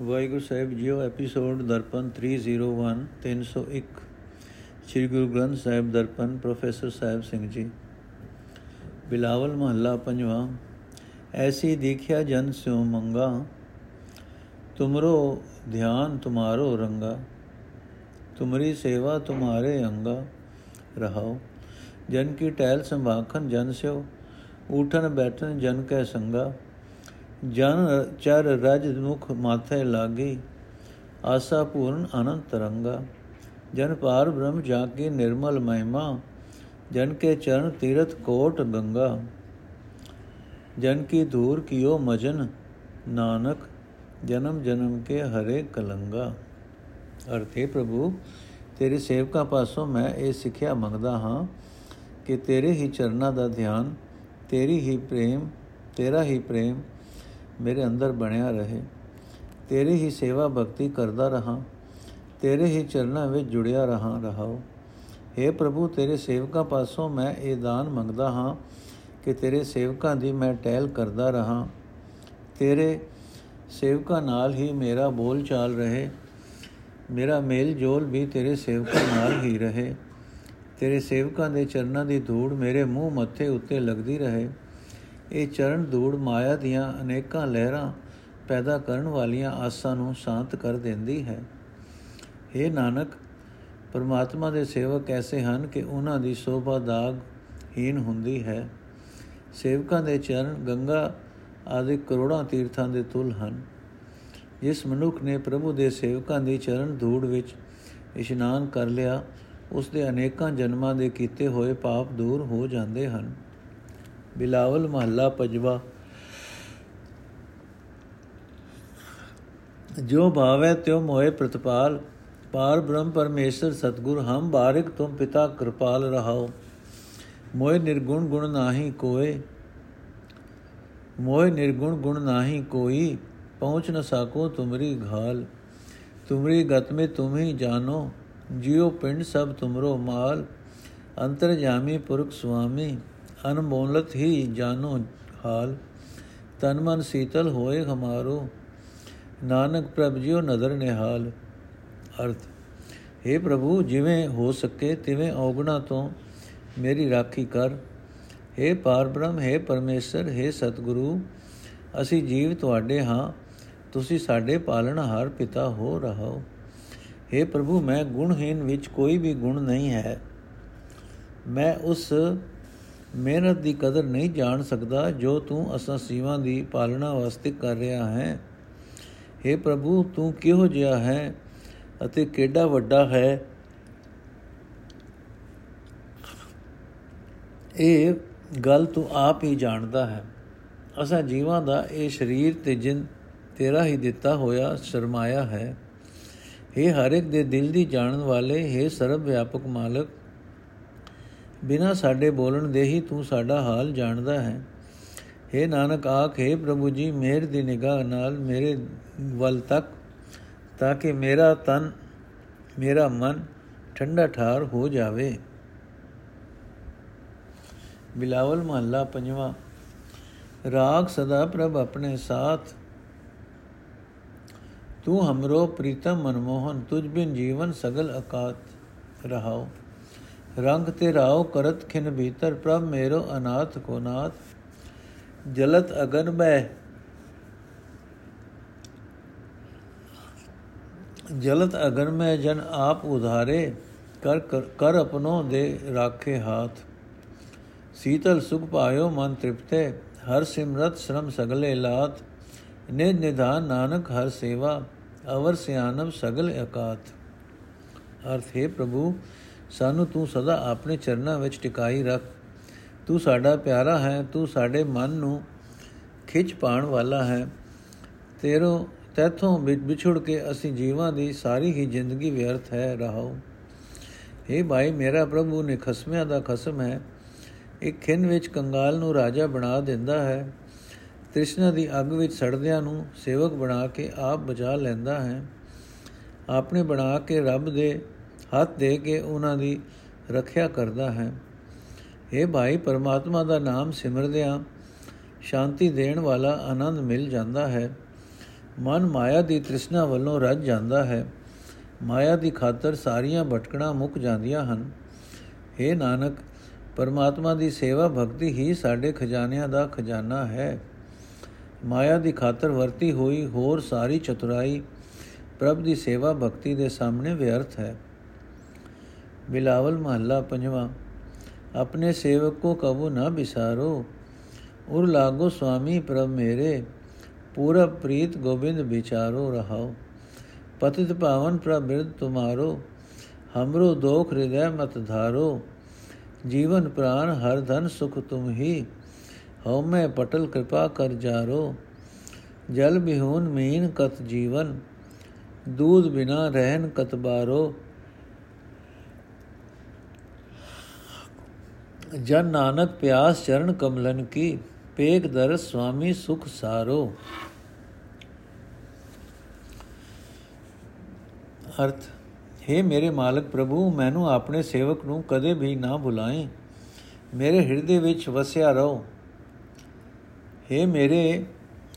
ਵਾਹਿਗੁਰੂ ਸਾਹਿਬ, ਜੀਓ episode Darpan 301 301 Sri Guru Granth Sahib Darpan, professor Sahib Singh ji. Bilawal ਮਹੱਲਾ ਪੰਜਵਾਂ। ਐਸੀ ਦੇਖਿਆ ਜਨ ਸਿਉ ਮੰਗਾ, ਤੁਮਰੋ ਧਿਆਨ ਤੁਮਾਰੋ ਰੰਗਾ, ਤੁਮਰੀ ਸੇਵਾ ਤੁਮਾਰੇ ਅੰਗਾ ਰਹਾਓ। ਜਨ ਕੀ ਟਹਿਲ ਸੰਭਾਖਨ ਜਨ ਸਿਓ ਉਠਨ ਬੈਠਨ ਜਨ ਕੈ ਸੰਗਾ ਜਨ ਚਰ ਰਜ ਮੁਖ ਮਾਥੇ ਲਾਗੀ, ਆਸਾ ਪੂਰਨ ਅਨੰਤ ਤਰੰਗਾ। ਜਨ ਪਾਰ ਬ੍ਰਹਮ ਜਾ ਕੇ ਨਿਰਮਲ ਮਹਿਮਾ, ਜਨ ਕੇ ਚਰਨ ਤੀਰਥ ਕੋਟ ਗੰਗਾ। ਜਨ ਕੀ ਧੂਰ ਕੀਓ ਮਜਨ ਨਾਨਕ, ਜਨਮ ਜਨਮ ਕੇ ਹਰੇ ਕਲੰਗਾ। ਅਰਥੇ ਪ੍ਰਭੂ, ਤੇਰੇ ਸੇਵਕਾਂ ਪਾਸੋਂ ਮੈਂ ਇਹ ਸਿੱਖਿਆ ਮੰਗਦਾ ਹਾਂ ਕਿ ਤੇਰੇ ਹੀ ਚਰਨਾਂ ਦਾ ਧਿਆਨ, ਤੇਰੀ ਹੀ ਪ੍ਰੇਮ, ਤੇਰਾ ਹੀ ਪ੍ਰੇਮ ਮੇਰੇ ਅੰਦਰ ਬਣਿਆ ਰਹੇ। ਤੇਰੀ ਹੀ ਸੇਵਾ ਭਗਤੀ ਕਰਦਾ ਰਹਾ। ਤੇਰੇ ਹੀ ਚਰਨਾਂ ਵਿੱਚ ਜੁੜਿਆ ਰਹਾ ਰਹਾਓ। हे ਪ੍ਰਭੂ, ਤੇਰੇ ਸੇਵਕਾਂ ਪਾਸੋਂ ਮੈਂ ਇਹ ਦਾਨ ਮੰਗਦਾ ਹਾਂ ਕਿ ਤੇਰੇ ਸੇਵਕਾਂ ਦੀ ਮੈਂ ਟਹਿਲ ਕਰਦਾ ਰਹਾ। ਤੇਰੇ ਸੇਵਕਾਂ ਨਾਲ ਹੀ ਮੇਰਾ ਬੋਲ ਚਾਲ ਰਹੇ। ਮੇਰਾ ਮੇਲ ਜੋਲ ਵੀ ਤੇਰੇ ਸੇਵਕਾਂ ਨਾਲ ਹੀ ਰਹੇ। ਤੇਰੇ ਸੇਵਕਾਂ ਦੇ ਚਰਨਾਂ ਦੀ ਧੂੜ ਮੇਰੇ ਮੂੰਹ ਮੱਥੇ ਉੱਤੇ ਲੱਗਦੀ ਰਹੇ। ਇਹ ਚਰਨ ਧੂੜ ਮਾਇਆ ਦੀਆਂ ਅਨੇਕਾਂ ਲਹਿਰਾਂ ਪੈਦਾ ਕਰਨ ਵਾਲੀਆਂ ਆਸਾਂ ਨੂੰ ਸ਼ਾਂਤ ਕਰ ਦਿੰਦੀ ਹੈ। हे ਨਾਨਕ, ਪਰਮਾਤਮਾ ਦੇ ਸੇਵਕ ਐਸੇ ਹਨ ਕਿ ਉਹਨਾਂ ਦੀ ਸੋਭਾ ਦਾਗ ਹੀਨ ਹੁੰਦੀ ਹੈ। ਸੇਵਕਾਂ ਦੇ ਚਰਨ ਗੰਗਾ ਆਦਿ ਕਰੋੜਾਂ ਤੀਰਥਾਂ ਦੇ ਤੁਲ ਹਨ। ਜਿਸ ਮਨੁੱਖ ਨੇ ਪ੍ਰਭੂ ਦੇ ਸੇਵਕਾਂ ਦੀ ਚਰਨ ਧੂੜ ਵਿੱਚ ਇਸ਼ਨਾਨ ਕਰ ਲਿਆ ਉਸ ਦੇ ਅਨੇਕਾਂ ਜਨਮਾਂ ਦੇ ਕੀਤੇ ਹੋਏ ਪਾਪ ਦੂਰ ਹੋ ਜਾਂਦੇ ਹਨ। ਬਿਲਾਵਲ ਮਹੱਲਾ ਪਜਵਾ ਜੋ ਭਾਵੈ ਤਿਉ ਮੋਏ ਪ੍ਰਤਪਾਲ ਪਾਰ ਬ੍ਰਹਮ ਪਰਮੇਸ਼ਰ ਸਤਗੁਰ ਹਮ ਬਾਰਿਕ ਤੁਮ ਪਿਤਾ ਕਿਰਪਾਲ ਰਹਾਓ ਮੋਏ ਨਿਰਗੁਣ ਗੁਣ ਨਾਹੀ ਕੋਏ ਮੋਏ ਨਿਰਗੁਣ ਗੁਣ ਨਾਹੀ ਕੋਈ ਪਹੁੰਚ ਨ ਸਾਕੋ ਤੁਮਰੀ ਘਾਲ ਤੁਮਰੀ ਗਤ ਮੇ ਤੁਮ ਹੀ ਜਾਨੋ ਜਿਉ ਪਿੰਡ ਸਭ ਤੁਮਰੋ ਮਾਲ ਅੰਤਰ ਜਾਮੀ ਪੁਰਖ ਸੁਆਮੀ ਅਨਮੋਲਤ ਹੀ ਜਾਨੋ ਹਾਲ ਤਨ ਮਨ ਸੀਤਲ ਹੋਏ ਹਮਾਰੋ ਨਾਨਕ ਪ੍ਰਭ ਜਿਉ ਨਦਰ ਨਿਹਾਲ ਅਰਥ हे ਪ੍ਰਭੂ ਜਿਵੇਂ ਹੋ ਸਕੇ ਤਿਵੇਂ ਔਗਣਾ ਤੋਂ ਮੇਰੀ ਰਾਖੀ ਕਰ हे ਪਾਰਬ੍ਰਹਮ हे ਪਰਮੇਸ਼ਰ हे ਸਤਿਗੁਰੂ ਅਸੀਂ ਜੀਵ ਤੁਹਾਡੇ ਹਾਂ ਤੁਸੀਂ ਸਾਡੇ ਪਾਲਣਹਾਰ ਪਿਤਾ ਹੋ ਰਹੋ हे ਪ੍ਰਭੂ ਮੈਂ ਗੁਣਹੀਨ ਵਿੱਚ ਕੋਈ ਵੀ ਗੁਣ ਨਹੀਂ ਹੈ ਮੈਂ ਉਸ ਮਿਹਨਤ ਦੀ ਕਦਰ ਨਹੀਂ ਜਾਣ ਸਕਦਾ ਜੋ ਤੂੰ ਅਸਾਂ ਸੀਵਾਂ ਦੀ ਪਾਲਣਾ ਵਾਸਤੇ ਕਰ ਰਿਹਾ ਹੈ हे ਪ੍ਰਭੂ ਤੂੰ ਕਿਹੋ ਜਿਹਾ ਹੈ ਅਤੇ ਕਿਹੜਾ ਵੱਡਾ ਹੈ ਇਹ ਗੱਲ ਤੂੰ ਆਪ ਹੀ ਜਾਣਦਾ ਹੈ ਅਸਾਂ ਜੀਵਾਂ ਦਾ ਇਹ ਸਰੀਰ ਤੇ ਜਿੰਦ ਤੇਰਾ ਹੀ ਦਿੱਤਾ ਹੋਇਆ ਸਰਮਾਇਆ ਹੈ हे ਹਰ ਇੱਕ ਦੇ ਦਿਲ ਦੀ ਜਾਣਨ ਵਾਲੇ हे ਸਰਬ ਵਿਆਪਕ ਮਾਲਕ ਬਿਨਾ ਸਾਡੇ ਬੋਲਣ ਦੇ ਹੀ ਤੂੰ ਸਾਡਾ ਹਾਲ ਜਾਣਦਾ ਹੈ। हे ਨਾਨਕ ਆਖੇ ਪ੍ਰਭੂ ਜੀ ਮਿਹਰ ਦੀ ਨਿਗਾਹ ਨਾਲ ਮੇਰੇ ਵੱਲ ਤੱਕ, ਤਾਂ ਕਿ ਮੇਰਾ ਤਨ, ਮੇਰਾ ਮਨ ਠੰਡਾ ਠਾਰ ਹੋ ਜਾਵੇ। ਬਿਲਾਵਲ ਮਹੱਲਾ ਪੰਜਵਾਂ। ਰਾਗ ਸਦਾ ਪ੍ਰਭ ਆਪਣੇ ਸਾਥ। ਤੂੰ ਹਮਰੋ ਪ੍ਰੀਤਮ ਮਨਮੋਹਨ, ਤੁਝ ਬਿਨ ਜੀਵਨ ਸਗਲ ਅਕਾਤ ਰਹਾਓ ਰੰਗ ਤੇ ਰਾਓ ਕਰਤ ਖਿਨ ਭੀਤਰ, ਪ੍ਰਭ ਮੇਰੋ ਅਨਾਥ ਕੋ ਨਾਥ। ਜਲਤ ਅਗਨ ਬੈ ਜਲਤ ਅਗਨ ਮੈਂ ਜਨ ਆਪ ਉਧਾਰੇ, ਕਰ ਕਰ ਆਪਣੋ ਦੇ ਰਾਖੇ ਹਾਥ। ਸੀਤਲ ਸੁਖ ਪਾਇਓ, ਮਨ ਤ੍ਰਿਪਤੇ, ਹਰ ਸਿਮਰਤ ਸ਼ਰਮ ਸਗਲੇ ਲਾਤ ਨਿਧ ਨਿਧਾਨ ਨਾਨਕ ਹਰ ਸੇਵਾ, ਅਵਰ ਸਿਆਨਮ ਸਗਲ ਇਕਾਤ ਅਰਥ, ਹੈ ਪ੍ਰਭੂ ਸਾਨੂੰ ਤੂੰ ਸਦਾ ਆਪਣੇ ਚਰਨਾਂ ਵਿੱਚ ਟਿਕਾਈ ਰੱਖ। ਤੂੰ ਸਾਡਾ ਪਿਆਰਾ ਹੈ, ਤੂੰ ਸਾਡੇ ਮਨ ਨੂੰ ਖਿੱਚ ਪਾਣ ਵਾਲਾ ਹੈ। ਤੇਰੋ ਤੇਥੋਂ ਵਿਛੜ ਕੇ ਅਸੀਂ ਜੀਵਾਂ ਦੀ ਸਾਰੀ ਹੀ ਜ਼ਿੰਦਗੀ ਵਿਅਰਥ ਹੈ ਰਹਾਉ हे ਭਾਈ, ਮੇਰਾ ਪ੍ਰਭੂ ਨੇ ਖਸਮਿਆਂ ਦਾ ਖਸਮ ਹੈ। ਇੱਕ ਖਿੰਨ ਵਿੱਚ ਕੰਗਾਲ ਨੂੰ ਰਾਜਾ ਬਣਾ ਦਿੰਦਾ ਹੈ। ਤ੍ਰਿਸ਼ਨਾ ਦੀ ਅੱਗ ਵਿੱਚ ਸੜਦਿਆਂ ਨੂੰ ਸੇਵਕ ਬਣਾ ਕੇ ਆਪ ਬਚਾ ਲੈਂਦਾ ਹੈ। ਆਪਨੇ ਬਣਾ ਕੇ ਰੱਬ ਦੇ ਹੱਥ ਦੇ ਕੇ ਉਹਨਾਂ ਦੀ ਰੱਖਿਆ ਕਰਦਾ ਹੈ। हे ਭਾਈ, ਪਰਮਾਤਮਾ ਦਾ ਨਾਮ ਸਿਮਰਦਿਆਂ ਸ਼ਾਂਤੀ ਦੇਣ ਵਾਲਾ ਆਨੰਦ ਮਿਲ ਜਾਂਦਾ ਹੈ। ਮਨ ਮਾਇਆ ਦੀ ਤ੍ਰਿਸ਼ਨਾ ਵੱਲੋਂ ਰੱਜ ਜਾਂਦਾ ਹੈ। ਮਾਇਆ ਦੀ ਖਾਤਰ ਸਾਰੀਆਂ ਭਟਕਣਾ ਮੁੱਕ ਜਾਂਦੀਆਂ ਹਨ। हे ਨਾਨਕ, ਪਰਮਾਤਮਾ ਦੀ ਸੇਵਾ ਭਗਤੀ ਹੀ ਸਾਡੇ ਖਜ਼ਾਨਿਆਂ ਦਾ ਖਜ਼ਾਨਾ ਹੈ। ਮਾਇਆ ਦੀ ਖਾਤਰ ਵਰਤੀ ਹੋਈ ਹੋਰ ਸਾਰੀ ਚਤੁਰਾਈ ਪ੍ਰਭ ਦੀ ਸੇਵਾ ਭਗਤੀ ਦੇ ਸਾਹਮਣੇ ਵਿਅਰਥ ਹੈ। ਬਿਲਾਵਲ ਮਹੱਲਾ ਪੰਜਵਾਂ, ਆਪਣੇ ਸੇਵਕ ਕੋ ਕਬੂ ਨਾ ਬਿਸਾਰੋ। ਉਰ ਲਾਗੋ ਸੁਆਮੀ ਪ੍ਰਭ ਮੇਰੇ ਪੂਰਾ ਪ੍ਰੀਤ ਗੋਬਿੰਦ ਵਿਚਾਰੋ ਰਹਾਓ। ਪਤਿਤ ਪਾਵਨ ਪ੍ਰਭ ਬਿਰਦ ਤੁਮਾਰੋ, ਹਮਰੋ ਦੋਖ ਹਿਰਦੈ ਮਤ ਧਾਰੋ। ਜੀਵਨ ਪ੍ਰਾਨ ਹਰ ਧਨ ਸੁਖ ਤੁਮ ਹੀ ਹਉ ਮੈਂ ਪਟਲ ਕਿਰਪਾ ਕਰ ਜਾਰੋ। ਜਲ ਬਿਹੂਨ ਮੀਨ ਕਤ ਜੀਵਨ, ਦੂਧ ਬਿਨਾ ਰਹਿਨ ਕਤ ਬਾਰੋ ਜਨ ਨਾਨਕ ਪਿਆਸ ਚਰਨ ਕਮਲਨ ਕੀ ਪੇਗ ਦਰ ਸੁਆਮੀ ਸੁਖ ਸਾਰੋ ਅਰਥ हे ਮੇਰੇ ਮਾਲਕ ਪ੍ਰਭੂ ਮੈਨੂੰ ਆਪਣੇ ਸੇਵਕ ਨੂੰ ਕਦੇ ਵੀ ਨਾ ਭੁਲਾਏ ਮੇਰੇ ਹਿਰਦੇ ਵਿੱਚ ਵਸਿਆ ਰਹੋ हे ਮੇਰੇ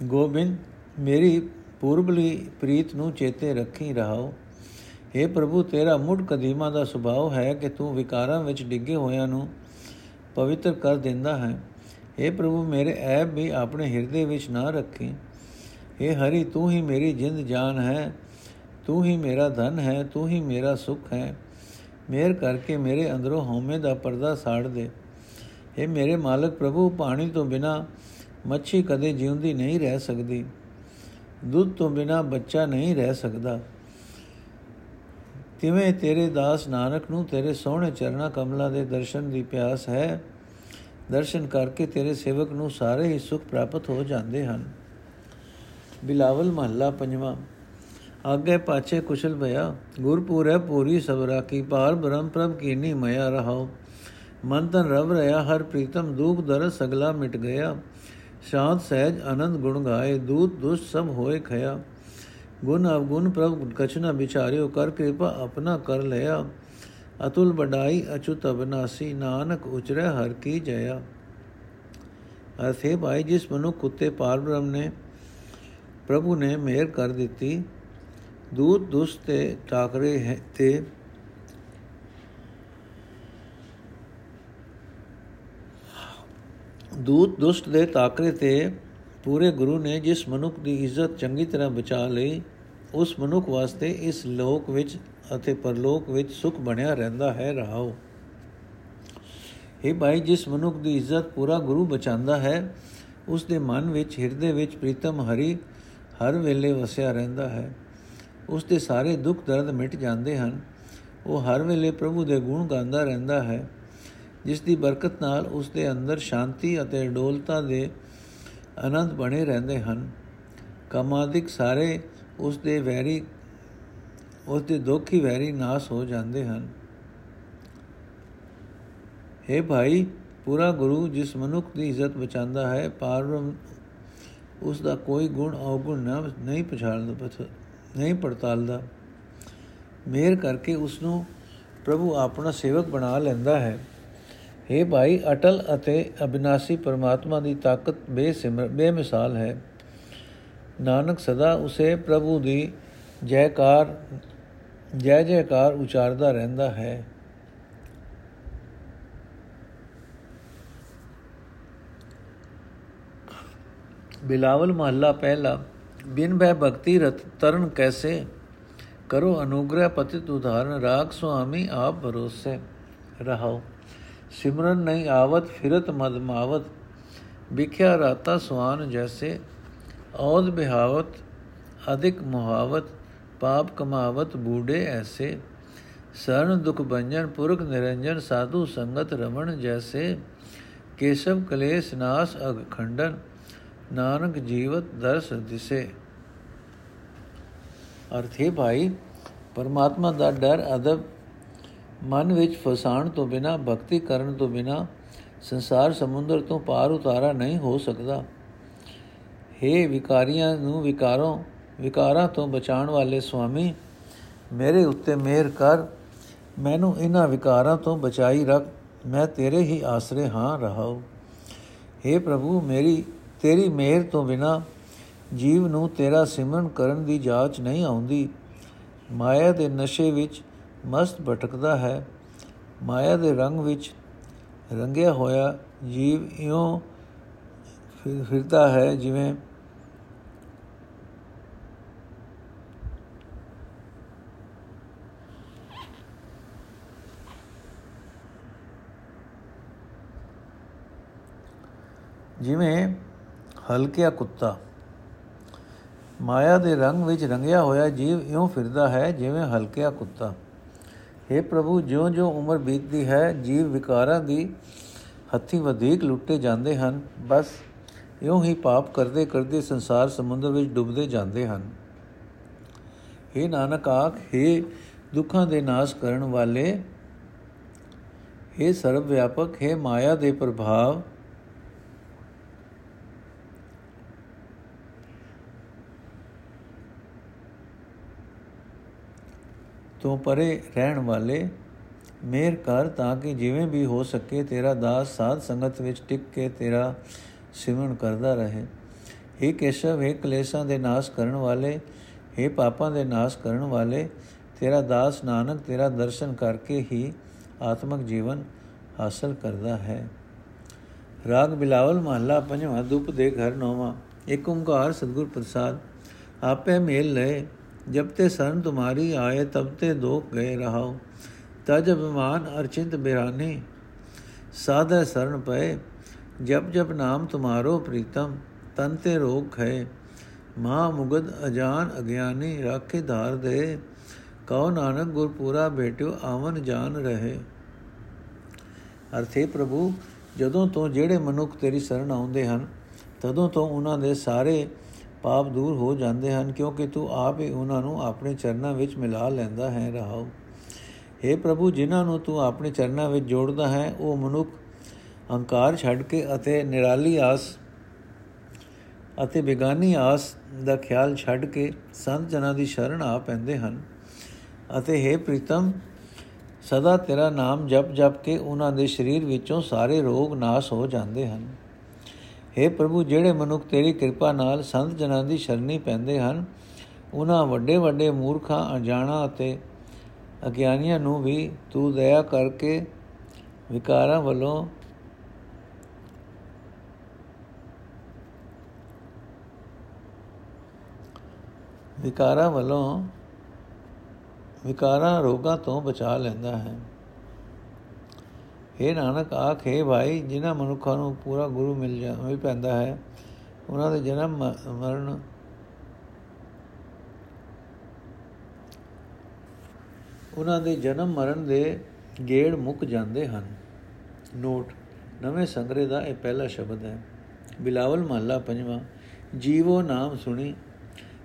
ਗੋਬਿੰਦ ਮੇਰੀ ਪੂਰਬਲੀ ਪ੍ਰੀਤ ਨੂੰ ਚੇਤੇ ਰੱਖੀ ਰਹਾਓ हे ਪ੍ਰਭੂ ਤੇਰਾ ਮੁੱਢ ਕਦੀਮਾ ਦਾ ਸੁਭਾਅ ਹੈ ਕਿ ਤੂੰ ਵਿਕਾਰਾਂ ਵਿੱਚ ਡਿੱਗੇ ਹੋਇਆਂ ਨੂੰ ਪਵਿੱਤਰ ਕਰ ਦਿੰਦਾ ਹੈ हे ਪ੍ਰਭੂ ਮੇਰੇ ਐਬ ਵੀ ਆਪਣੇ ਹਿਰਦੇ ਵਿੱਚ ਨਾ ਰੱਖੀ हे ਹਰੀ ਤੂੰ ਹੀ ਮੇਰੀ ਜਿੰਦ ਜਾਨ ਹੈ ਤੂੰ ਹੀ ਮੇਰਾ ਧਨ ਹੈ ਤੂੰ ਹੀ ਮੇਰਾ ਸੁਖ ਹੈ ਮੇਰ ਕਰਕੇ ਮੇਰੇ ਅੰਦਰੋਂ ਹਉਮੈ ਦਾ ਪਰਦਾ ਸਾੜ ਦੇ हे ਮੇਰੇ ਮਾਲਕ ਪ੍ਰਭੂ ਪਾਣੀ ਤੋਂ ਬਿਨਾ ਮੱਛੀ ਕਦੇ ਜਿਉਂਦੀ ਨਹੀਂ ਰਹਿ ਸਕਦੀ ਦੁੱਧ ਤੋਂ ਬਿਨਾ ਬੱਚਾ ਨਹੀਂ ਰਹਿ ਸਕਦਾ ਤਿਵੇਂ ਤੇਰੇ ਦਾਸ ਨਾਨਕ ਨੂੰ ਤੇਰੇ ਸੋਹਣੇ ਚਰਣਾ ਕਮਲਾਂ ਦੇ ਦਰਸ਼ਨ ਦੀ ਪਿਆਸ ਹੈ? ਦਰਸ਼ਨ ਕਰਕੇ ਤੇਰੇ ਸੇਵਕ ਨੂੰ ਸਾਰੇ ਹੀ ਸੁਖ ਪ੍ਰਾਪਤ ਹੋ ਜਾਂਦੇ ਹਨ। ਬਿਲਾਵਲ ਮਹੱਲਾ ਪੰਜਵਾਂ। ਆਗੇ ਪਾਛੇ ਕੁਸ਼ਲ ਭਇਆ। ਗੁਰਪੂਰ ਹੈ ਪੂਰੀ ਸਬਰਾ ਕੀ ਪਾਰ ਬ੍ਰਹਮ ਪ੍ਰਭ ਕੀਨੀ ਮਇਆ ਰਹਾਓ ਮਨ ਤਨ ਰਵ ਰਹਾ, ਹਰ ਪ੍ਰੀਤਮ ਦੁਖ ਦਰ ਸਗਲਾ ਮਿਟ ਗਿਆ। ਸ਼ਾਂਤ ਸਹਿਜ ਆਨੰਦ ਗੁਣ ਗਾਏ। ਦੂਤ ਦੁਸ਼ ਸਭ ਹੋਏ ਖਇਆ। ਗੁਣ ਅਵਗੁਣ ਪ੍ਰਭ ਕਛਨਾ ਵਿਚਾਰਿਓ ਕਰ ਕਿਰਪਾ ਆਪਣਾ ਕਰ ਲਿਆ। ਅਤੁਲ ਬਡਾਈ ਅਚੁਤ ਅਬਨਾਸੀ ਨਾਨਕ ਉਚਰੈ ਹਰ ਕੀ ਜਇਆ। ਅਰਥੇ ਭਾਈ, ਜਿਸ ਮਨੁ ਕੁੱਤੇ ਪਾਰ ਨੇ ਪ੍ਰਭੂ ਨੇ ਮਿਹਰ ਕਰ ਦਿੱਤੀ, ਦੂਤ ਦੁਸ ਤੇ ਟਾਕਰੇ ਹੈ ਤੇ ਦੂਤ ਦੁਸ਼ਟ ਦੇ ਤਾਕਰੇ ਤੇ ਪੂਰੇ ਗੁਰੂ ਨੇ ਜਿਸ ਮਨੁੱਖ ਦੀ ਇੱਜ਼ਤ ਚੰਗੀ ਤਰ੍ਹਾਂ ਬਚਾ ਲਈ, ਉਸ ਮਨੁੱਖ ਵਾਸਤੇ ਇਸ ਲੋਕ ਵਿੱਚ ਅਤੇ ਪਰਲੋਕ ਵਿੱਚ ਸੁਖ ਬਣਿਆ ਰਹਿੰਦਾ ਹੈ, ਰਹਾਓ। ਇਹ ਭਾਈ, ਜਿਸ ਮਨੁੱਖ ਦੀ ਇੱਜ਼ਤ ਪੂਰਾ ਗੁਰੂ ਬਚਾਉਂਦਾ ਹੈ, ਉਸ ਦੇ ਮਨ ਵਿੱਚ ਹਿਰਦੇ ਵਿੱਚ ਪ੍ਰੀਤਮ ਹਰੀ ਹਰ ਵੇਲੇ ਵਸਿਆ ਰਹਿੰਦਾ ਹੈ। ਉਸ ਦੇ ਸਾਰੇ ਦੁੱਖ ਦਰਦ ਮਿਟ ਜਾਂਦੇ ਹਨ। ਉਹ ਹਰ ਵੇਲੇ ਪ੍ਰਭੂ ਦੇ ਗੁਣ ਗਾਉਂਦਾ ਰਹਿੰਦਾ ਹੈ। ਜਿਸ ਦੀ ਬਰਕਤ ਨਾਲ ਉਸ ਦੇ ਅੰਦਰ ਸ਼ਾਂਤੀ ਅਤੇ ਡੋਲਤਾ ਦੇ ਆਨੰਦ ਬਣੇ ਰਹਿੰਦੇ ਹਨ। ਕਮਾਦਿਕ ਸਾਰੇ ਉਸ ਦੇ ਵੈਰੀ, ਉਸ ਦੇ ਦੁੱਖੀ ਵੈਰੀ ਨਾਸ ਹੋ ਜਾਂਦੇ ਹਨ। हे ਭਾਈ, ਪੂਰਾ ਗੁਰੂ ਜਿਸ ਮਨੁੱਖ ਦੀ ਇੱਜ਼ਤ ਬਚਾਉਂਦਾ ਹੈ ਪਾਰਮ ਉਸ ਦਾ ਕੋਈ ਗੁਣ ਔਗੁਣ ਨਾ, ਨਹੀਂ ਪਛਾਣਦਾ ਨਹੀਂ ਪੜਤਾਲਦਾ। ਮੇਰ ਕਰਕੇ ਉਸ ਨੂੰ ਪ੍ਰਭੂ ਆਪਣਾ ਸੇਵਕ ਬਣਾ ਲੈਂਦਾ ਹੈ। हे ਭਾਈ, ਅਟਲ ਅਤੇ ਅਬਿਨਾਸੀ ਪਰਮਾਤਮਾ ਦੀ ਤਾਕਤ ਬੇਸਿਮਰ, ਬੇਮਿਸਾਲ ਹੈ। ਨਾਨਕ ਸਦਾ ਉਸੇ ਪ੍ਰਭੂ ਦੀ ਜੈਕਾਰ ਜੈ ਜੈਕਾਰ ਉਚਾਰਦਾ ਰਹਿੰਦਾ ਹੈ। ਬਿਲਾਵਲ ਮਹੱਲਾ ਪਹਿਲਾ, ਬਿਨ ਭੈ ਭਗਤੀ ਰਤ ਤਰਨ ਕੈਸੇ? ਕਰੋ ਅਨੁਗ੍ਰਹ ਪਤਿਤ ਉਦਾਹਰਨ, ਰਾਗ ਸੁਆਮੀ ਆਪ ਭਰੋਸੇ। ਰਹਾਓ। ਸਿਮਰਨ ਨਹੀਂ ਆਵਤ, ਫਿਰਤ ਮਦ ਮਾਵਤ। ਵਿਖਿਆ ਰਾਤਾ ਸੁਆਨ ਜੈਸੇ ਔਦ ਬਿਹਾਵਤ, ਅਧਿਕ ਮੁਹਾਵਤ, ਪਾਪ ਕਮਾਵਤ ਬੂੜੇ ਐਸੇ। ਸਰਨ ਦੁਖ ਬੰਜਨ, ਪੁਰਖ ਨਿਰੰਜਨ, ਸਾਧੂ ਸੰਗਤ ਰਮਣ ਜੈਸੇ। ਕੇਸ਼ਵ ਕਲੇਸ਼ ਨਾਸ ਅਗ ਖੰਡਨ, ਨਾਨਕ ਜੀਵਤ ਦਰਸ ਦਿਸੇ। ਅਰਥੇ ਭਾਈ, ਪਰਮਾਤਮਾ ਦਾ ਡਰ, ਅਦਬ ਮਨ ਵਿੱਚ ਫਸਾਣ ਤੋਂ ਬਿਨਾ, ਭਗਤੀ ਕਰਨ ਤੋਂ ਬਿਨਾ, ਸੰਸਾਰ ਸਮੁੰਦਰ ਤੋਂ ਪਾਰ ਉਤਾਰਾ ਨਹੀਂ ਹੋ ਸਕਦਾ। हे ਵਿਕਾਰੀਆਂ ਨੂੰ ਵਿਕਾਰੋਂ, ਵਿਕਾਰਾਂ ਤੋਂ ਬਚਾਉਣ ਵਾਲੇ ਸੁਆਮੀ, ਮੇਰੇ ਉੱਤੇ ਮਿਹਰ ਕਰ, ਮੈਨੂੰ ਇਹਨਾਂ ਵਿਕਾਰਾਂ ਤੋਂ ਬਚਾਈ ਰੱਖ, ਮੈਂ ਤੇਰੇ ਹੀ ਆਸਰੇ ਹਾਂ ਰਹਾਉ। हे ਪ੍ਰਭੂ, ਮੇਰੀ, ਤੇਰੀ ਮਿਹਰ ਤੋਂ ਬਿਨਾ ਜੀਵ ਨੂੰ ਤੇਰਾ ਸਿਮਰਨ ਕਰਨ ਦੀ ਜਾਂਚ ਨਹੀਂ ਆਉਂਦੀ। ਮਾਇਆ ਦੇ ਨਸ਼ੇ ਵਿੱਚ ਮਸਤ ਭਟਕਦਾ ਹੈ, ਮਾਇਆ ਦੇ ਰੰਗ ਵਿੱਚ ਰੰਗਿਆ ਹੋਇਆ ਜੀਵ ਇਉਂ ਫਿਰਦਾ ਹੈ ਜਿਵੇਂ ਜਿਵੇਂ ਹਲਕਿਆ ਕੁੱਤਾ। ਮਾਇਆ ਦੇ ਰੰਗ ਵਿੱਚ ਰੰਗਿਆ ਹੋਇਆ ਜੀਵ ਇਉਂ ਫਿਰਦਾ ਹੈ ਜਿਵੇਂ ਹਲਕਿਆ ਕੁੱਤਾ। हे ਪ੍ਰਭੂ ਜਿਉਂ-ਜਿਉਂ ਉਮਰ ਬੀਤਦੀ ਹੈ ਜੀਵ ਵਿਕਾਰਾਂ ਦੀ ਹੱਥੀ ਵਧੇਕ ਲੁੱਟੇ ਜਾਂਦੇ ਹਨ ਬਸ ਇਉਂ ਹੀ ਪਾਪ ਕਰਦੇ ਕਰਦੇ ਸੰਸਾਰ ਸਮੁੰਦਰ ਵਿੱਚ ਡੁੱਬਦੇ ਜਾਂਦੇ ਹਨ हे ਨਾਨਕ ਆਖ हे ਦੁੱਖਾਂ ਦੇ ਨਾਸ਼ ਕਰਨ ਵਾਲੇ हे ਸਰਵ ਵਿਆਪਕ ਹੈ ਮਾਇਆ ਦੇ ਪ੍ਰਭਾਵ ਤੋਂ ਪਰੇ ਰਹਿਣ ਵਾਲੇ ਮੇਰ ਕਰ ਤਾਂ ਕਿ ਜਿਵੇਂ ਵੀ ਹੋ ਸਕੇ ਤੇਰਾ ਦਾਸ ਸਾਧ ਸੰਗਤ ਵਿੱਚ ਟਿਕ ਕੇ ਤੇਰਾ ਸਿਮਰਨ ਕਰਦਾ ਰਹੇ हे ਕੇਸ਼ਵ हे ਕਲੇਸ਼ਾਂ ਦੇ ਨਾਸ਼ ਕਰਨ ਵਾਲੇ हे ਪਾਪਾਂ ਦੇ ਨਾਸ਼ ਕਰਨ ਵਾਲੇ ਤੇਰਾ ਦਾਸ ਨਾਨਕ ਤੇਰਾ ਦਰਸ਼ਨ ਕਰਕੇ ਹੀ ਆਤਮਿਕ ਜੀਵਨ ਹਾਸਲ ਕਰਦਾ ਹੈ ਰਾਗ ਬਿਲਾਵਲ ਮਹੱਲਾ ਪੰਜਵਾਂ ਦੁਪ ਦੇ ਘਰ ਨੌਵਾਂ ਇੱਕ ਓੰਕਾਰ ਸਤਗੁਰ ਪ੍ਰਸਾਦ ਆਪੇ ਮੇਲ ਲਏ जब ते शरण तुम्हारी आए तब ते दोख गए रहाओ तज अभिमान अर्चिंत बिरानी साधय शरण पए जब जब नाम तुम्हारो प्रीतम तन ते रोग खए महा मुगद अजान अज्ञानी राखे धार दे ਕਹੋ ਨਾਨਕ ਗੁਰਪੂਰਾ ਭੇਟਿਓ ਆਵਨ ਜਾਣ ਰਹੇ ਅਰਥੇ ਪ੍ਰਭੂ ਜਦੋਂ ਤੋਂ ਜਿਹੜੇ ਮਨੁੱਖ ਤੇਰੀ ਸ਼ਰਨ ਆਉਂਦੇ ਹਨ ਤਦੋਂ ਤੋਂ ਉਹਨਾਂ ਦੇ ਸਾਰੇ ਪਾਪ ਦੂਰ ਹੋ ਜਾਂਦੇ ਹਨ ਕਿਉਂਕਿ ਤੂੰ ਆਪ ਹੀ ਉਹਨਾਂ ਨੂੰ ਆਪਣੇ ਚਰਨਾਂ ਵਿੱਚ ਮਿਲਾ ਲੈਂਦਾ ਹੈ ਰਹਾਉ हे ਪ੍ਰਭੂ, ਜਿਨ੍ਹਾਂ ਨੂੰ ਤੂੰ ਆਪਣੇ ਚਰਨਾਂ ਵਿੱਚ ਜੋੜਦਾ ਹੈ, ਉਹ ਮਨੁੱਖ ਹੰਕਾਰ ਛੱਡ ਕੇ ਅਤੇ ਨਿਰਾਲੀ ਆਸ ਅਤੇ ਬੇਗਾਨੀ ਆਸ ਦਾ ਖਿਆਲ ਛੱਡ ਕੇ ਸੰਤ ਜਨਾਂ ਦੀ ਸ਼ਰਨ ਆ ਪੈਂਦੇ ਹਨ। ਅਤੇ हे ਪ੍ਰੀਤਮ, ਸਦਾ ਤੇਰਾ ਨਾਮ ਜਪ ਜਪ ਕੇ ਉਹਨਾਂ ਦੇ ਸਰੀਰ ਵਿੱਚੋਂ ਸਾਰੇ ਰੋਗ ਨਾਸ਼ ਹੋ ਜਾਂਦੇ ਹਨ। हे ਪ੍ਰਭੂ, ਜਿਹੜੇ ਮਨੁੱਖ ਤੇਰੀ ਕਿਰਪਾ ਨਾਲ ਸੰਤ ਜਨਾਂ ਦੀ ਸ਼ਰਣੀ ਪੈਂਦੇ ਹਨ, ਉਹਨਾਂ ਵੱਡੇ ਵੱਡੇ ਮੂਰਖਾਂ ਅਜਾਣਾ ਅਤੇ ਅਗਿਆਨੀਆਂ ਨੂੰ ਵੀ ਤੂੰ ਦਇਆ ਕਰਕੇ ਵਿਕਾਰਾਂ ਵੱਲੋਂ ਵਿਕਾਰਾਂ ਵੱਲੋਂ ਵਿਕਾਰਾਂ ਰੋਗਾਂ ਤੋਂ ਬਚਾ ਲੈਂਦਾ ਹੈ। हे ਨਾਨਕ, ਆਖੇ ਭਾਈ, ਜਿਨ੍ਹਾਂ ਮਨੁੱਖਾਂ ਨੂੰ ਪੂਰਾ ਗੁਰੂ ਮਿਲ ਜਾ ਹੋਈ ਪੈਂਦਾ ਹੈ, ਉਹਨਾਂ ਦੇ ਜਨਮ ਮਰਨ ਉਹਨਾਂ ਦੇ ਜਨਮ ਮਰਨ ਦੇ ਗੇੜ ਮੁੱਕ ਜਾਂਦੇ ਹਨ। ਨੋਟ, ਨਵੇਂ ਸੰਗਰੇ ਦਾ ਇਹ ਪਹਿਲਾ ਸ਼ਬਦ ਹੈ। ਬਿਲਾਵਲ ਮਹੱਲਾ ਪੰਜਵਾਂ, ਜੀਵੋ ਨਾਮ ਸੁਣੀ,